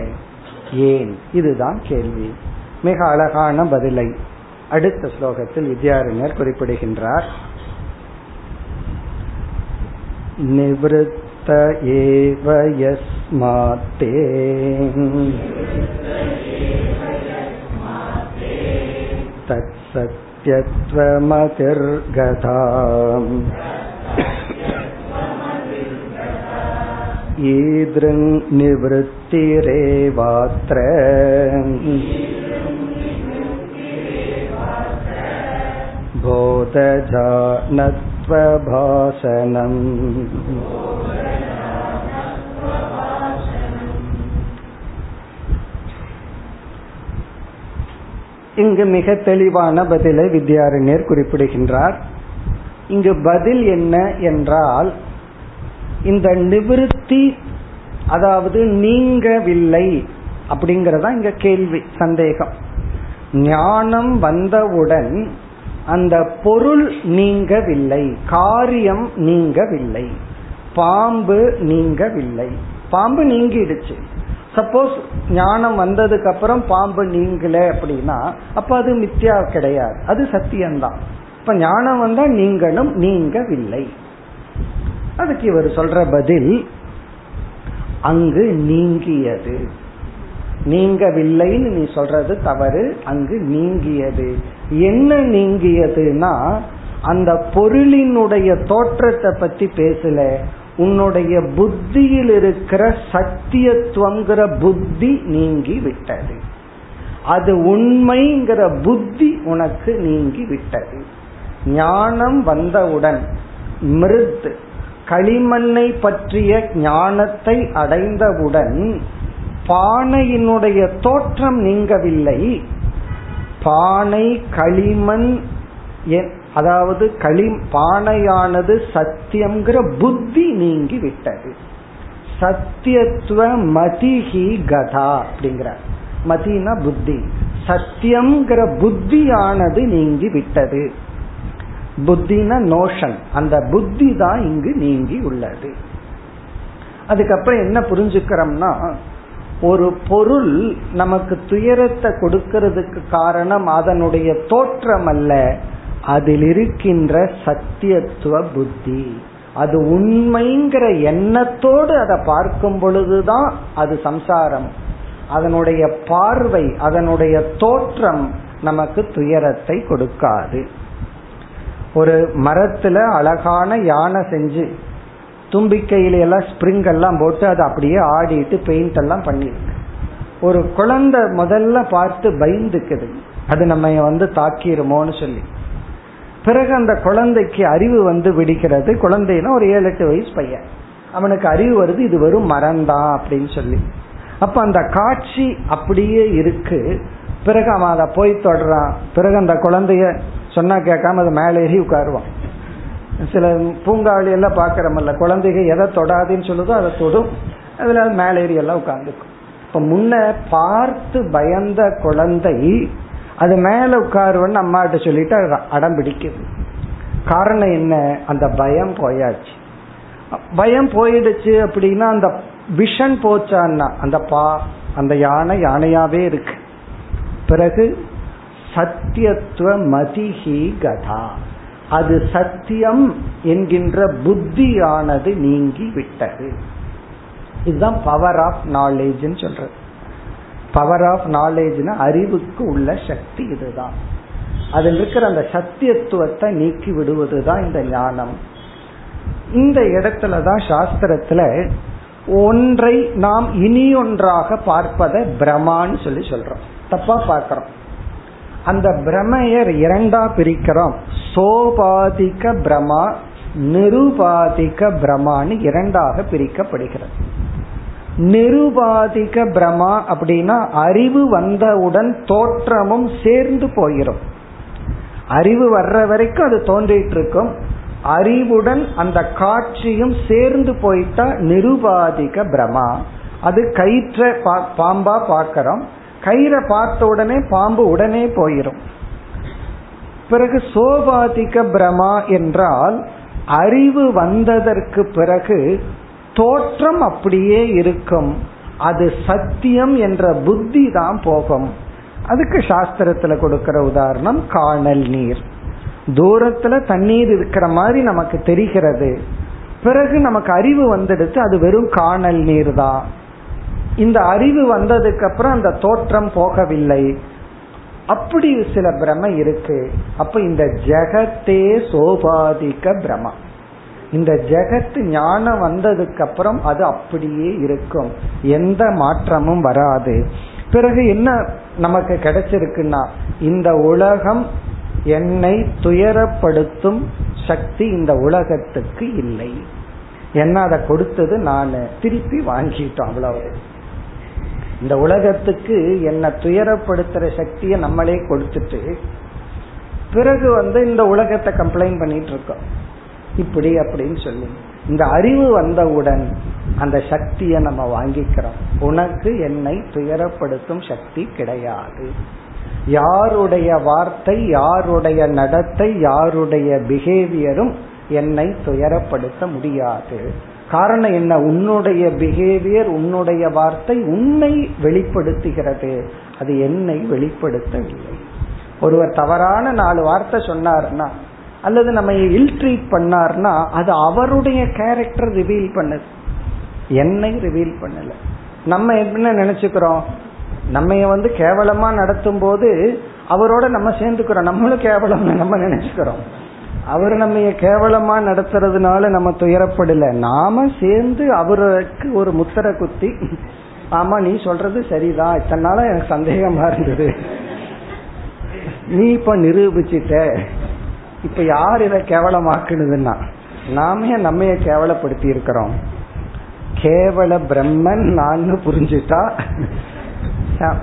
ஏன்? இதுதான் கேள்வி. மிக அழகான பதிலை அடுத்த ஸ்லோகத்தில் வித்யாரண்யர் குறிப்பிடுகின்றார். நிவத்த ஏவ யஸ்மாத்தே தத் सत्यत्वमतिर्गता ईदृङ्निवृत्तिरेवात्र बोधजानत्वभासनम् இங்கு மிக தெளிவான பதிலை வித்யாரண்யர் குறிப்பிடுகின்றார் இங்கு பதில் என்ன என்றால் இந்த நிவிருத்தி அதாவது நீங்கவில்லை அப்படிங்கறதா இங்க கேள்வி சந்தேகம். ஞானம் வந்தவுடன் அந்த பொருள் நீங்கவில்லை காரியம் நீங்கவில்லை பாம்பு நீங்கவில்லை. பாம்பு நீங்கிடுச்சு. சப்போஸ் ஞானம் வந்ததுக்கு அப்புறம் பாம்பு நீங்கல அப்படின்னா அப்ப அது மித்யா கிடையாது. அது சத்தியம்தான். இப்ப ஞானம் வந்தா நீங்களும் நீங்கவில்லை. அதுக்கு இவர் சொல்ற பதில் அங்கு நீங்கியது. நீங்கவில்லைன்னு நீ சொல்றது தவறு. அங்கு நீங்கியது. என்ன நீங்கியதுன்னா அந்த பொருளினுடைய தோற்றத்தை பத்தி பேசல. உன்னுடைய புத்தியில் இருக்கிற சத்தியத்துவங்கிற புத்தி நீங்கி விட்டது அது உண்மைங்கிற புத்தி உனக்கு நீங்கி விட்டது ஞானம் வந்தவுடன் மிருத் களிமண்ணை பற்றிய ஞானத்தை அடைந்தவுடன் பானையினுடைய தோற்றம் நீங்கவில்லை. பானை களிமண் அதாவது களி பானையானது சத்தியம்ங்கிற புத்தி நீங்கி விட்டது சத்தியத்துவ மதிஹி கதா அப்படிங்கிற மதினா புத்தி. சத்தியம்ங்கிற புத்தியானது நீங்கி விட்டது புத்தின நோஷன். அந்த புத்தி தான் இங்கு நீங்கி உள்ளது. அதுக்கப்புறம் என்ன புரிஞ்சுக்கிறோம்னா ஒரு பொருள் நமக்கு துயரத்தை கொடுக்கிறதுக்கு காரணம் அதனுடைய தோற்றம் அல்ல அதில் இருக்கின்ற சத்தியத்துவ புத்தி. அது உண்மைங்கிற எண்ணத்தோடு அதை பார்க்கும் பொழுதுதான் அது சம்சாரம். அதனுடைய பார்வை அதனுடைய தோற்றம் நமக்கு துயரத்தை கொடுக்காது. ஒரு மரத்துல அழகான யானை செஞ்சு தும்பிக்கையில எல்லாம் ஸ்ப்ரிங் எல்லாம் போட்டு அதை அப்படியே ஆடிட்டு பெயிண்ட் எல்லாம் பண்ணிருக்கு. ஒரு குழந்தை முதல்ல பார்த்து பயந்துக்குது. அது நம்ம வந்து தாக்கிருமோன்னு சொல்லி. பிறகு அந்த குழந்தைக்கு அறிவு வந்து விடிக்கிறது குழந்தைனா ஒரு ஏழு எட்டு வயசு பையன். அவனுக்கு அறிவு வருது இது வெறும் மரந்தான் அப்படின்னு சொல்லி. அப்ப அந்த காட்சி அப்படியே இருக்கு. பிறகு அவன் அதை போய் தொடறான். பிறகு அந்த குழந்தைய சொன்னா கேட்காம அது மேலே ஏறி உட்காருவான். சில பூங்காவளி எல்லாம் பாக்கிறமல்ல குழந்தைகள் எதை தொடாதுன்னு சொல்லுதோ அதை தொடும். அதுல மேலேறி எல்லாம் உட்கார்ந்துக்கும் இப்ப முன்ன பார்த்து பயந்த குழந்தை அது மேல உட்காருவன்னு அம்மாட்ட சொல்லிட்டு அடம் பிடிக்குது. காரணம் என்ன? அந்த பயம் போயாச்சு. பயம் போயிடுச்சு அப்படின்னா அந்த விஷன் போச்சான்னா அந்த பா அந்த யானை யானையாவே இருக்கு. பிறகு சத்தியத்துவ மதிஹி கதா. அது சத்தியம் என்கின்ற புத்தியானது நீங்கி விட்டது. இதுதான் பவர் ஆஃப் நாலேஜ் சொல்றது. பவர் ஆஃப் நாலேஜ்னா அறிவுக்கு உள்ள சக்தி இதுதான். அதில் இருக்கிற அந்த சத்தியத்துவத்தை நீக்கி விடுவதுதான் இந்த ஞானம். இந்த இடத்துல தான் சாஸ்திரத்துல ஒன்றை நாம் இனி ஒன்றாக பார்ப்பதை பிரமான்னு சொல்லி சொல்றோம். தப்பா பார்க்கிறோம். அந்த பிரமையர் இரண்டா பிரிக்கிறோம். சோபாதிக பிரமா நிருபாதிக பிரமான்னு இரண்டாக பிரிக்கப்படுகிறது. நிருபாதிக பிரமா அப்படின்னா அறிவு வந்தவுடன் தோற்றமும் சேர்ந்து போயிடும் அறிவு வர்ற வரைக்கும் அது தோன்றிட்டு இருக்கும் அறிவுடன் அந்த காட்சியும் சேர்ந்து போயிட்டா நிருபாதிக பிரமா. அது கயிற்ற பாம்பா பார்க்கிறோம். கயிறை பார்த்த உடனே பாம்பு உடனே போயிரும். பிறகு சோபாதிக பிரமா என்றால் அறிவு வந்ததற்கு பிறகு தோற்றம் அப்படியே இருக்கும். அது சத்தியம் என்ற புத்தி தான் போகும். அதுக்கு சாஸ்திரத்துல கொடுக்கிற உதாரணம் காணல் நீர். தூரத்துல தண்ணீர் இருக்கிற மாதிரி நமக்கு தெரிகிறது. பிறகு நமக்கு அறிவு வந்துடுச்சு அது வெறும் காணல் நீர் தான் இந்த அறிவு வந்ததுக்கு அப்புறம் அந்த தோற்றம் போகவில்லை. அப்படி சில பிரம இருக்கு. அப்ப இந்த ஜெகத்தே சோபாதிக்க பிரமம் இந்த ஜெகத்து ஞானம் வந்ததுக்கு அப்புறம் அது அப்படியே இருக்கும். எந்த மாற்றமும் வராது. பிறகு என்ன நமக்கு கிடைச்சிருக்குன்னா இந்த உலகம் என்னை துயரப்படுத்தும் சக்தி இந்த உலகத்துக்கு இல்லை. என்ன அதை கொடுத்தது நான்? திருப்பி வாங்கிட்டோம் அவ்வளவு. இந்த உலகத்துக்கு என்ன துயரப்படுத்துற சக்தியை நம்மளே கொடுத்துட்டு பிறகு வந்து இந்த உலகத்தை கம்ப்ளைண்ட் பண்ணிட்டு இருக்கோம் இப்படி அப்படின்னு சொல்லி. இந்த அறிவு வந்தவுடன் அந்த சக்தியை நம்ம வாங்கிக்கிறோம். உனக்கு என்னை துயரப்படுத்தும் சக்தி கிடையாது. யாருடைய வார்த்தை யாருடைய நடத்தை யாருடைய பிஹேவியரும் என்னை துயரப்படுத்த முடியாது. காரணம் என்ன? உன்னுடைய பிஹேவியர் உன்னுடைய வார்த்தை உன்னை வெளிப்படுத்துகிறது. அது என்னை வெளிப்படுத்தவில்லை. ஒருவர் தவறான நாலு வார்த்தை சொன்னார்னா அல்லது நம்ம இல் ட்ரீட் பண்ணார்னா அது அவருடைய கேரக்டர் ரிவீல் பண்ணுது. என்னை ரிவீல் பண்ணல. நம்ம என்ன நினைச்சுக்கிறோம்? நம்ம வந்து கேவலமா நடத்தும் போது அவரோட நம்ம சேர்ந்துக்கிறோம். நம்மளும் கேவலம் நம்ம நினைச்சுக்கிறோம். அவர் நம்ம கேவலமா நடத்துறதுனால நம்ம துயரப்படல. நாம சேர்ந்து அவருக்கு ஒரு முத்திர குத்தி ஆமா நீ சொல்றது சரிதான். இத்தனை நாள எனக்கு சந்தேகமா இருந்தது. நீ இப்ப நிரூபிச்சிட்ட. இப்ப யார் இதை கேவலமாக்குனதுன்னா நாமே நம்மைய கேவலப்படுத்தி இருக்கிறோம். கேவல பிரம்மன் நான் புரிஞ்சுட்டா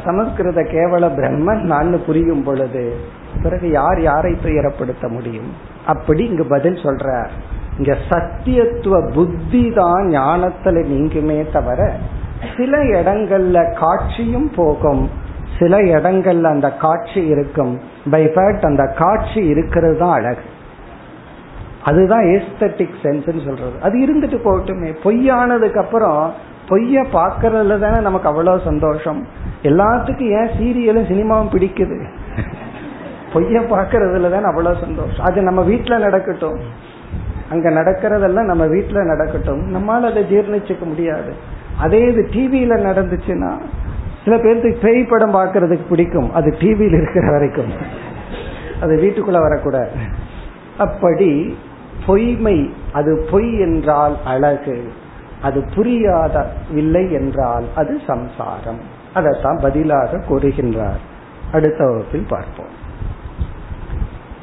சமஸ்கிருத கேவல பிரம்மன் நான் புரியும் பொழுது பிறகு யார் யாரை துயரப்படுத்த முடியும்? அப்படி இங்கு பதில் சொல்றார். இங்க சத்தியத்துவ புத்தி தான் ஞானத்துல நீங்குமே தவிர சில இடங்கள்ல காட்சியும் போகும். சில இடங்கள்ல அந்த காட்சி இருக்கும். பை ஃபேக்ட் அந்த காட்சி இருக்கிறது தான் அழகு. அதுதான் ஏஸ்தட்டிக் சென்ஸ் சொல்றது. அது இருந்துட்டு போகட்டுமே. பொய்யானதுக்கு அப்புறம் பொய்ய பாக்குறதுல தானே நமக்கு அவ்வளவு சந்தோஷம். எல்லாத்துக்கும் ஏன் சீரியலும் சினிமாவும் பிடிக்குது? பொய்ய பாக்குறதுல தான் அவ்வளவு சந்தோஷம். அது நம்ம வீட்டுல நடக்கட்டும். அங்க நடக்கிறதெல்லாம் நம்ம வீட்டுல நடக்கட்டும். நம்மளால அதை ஜீர்ணிச்சுக்க முடியாது. அதே இது டிவியில நடந்துச்சுன்னா சில பேருக்கு பேய் படம் பாக்குறதுக்கு பிடிக்கும். அது டிவியில் இருக்கிற வரைக்கும். அது வீட்டுக்குள்ள வரக்கூடாது. அப்படி பொய்மை அது பொய் என்றால் அழகு. அது புரியாதவில்லை என்றால் அது சம்சாரம். அதைத்தான் பதிலாக கூறுகின்றார். அடுத்த வகுப்பில் பார்ப்போம்.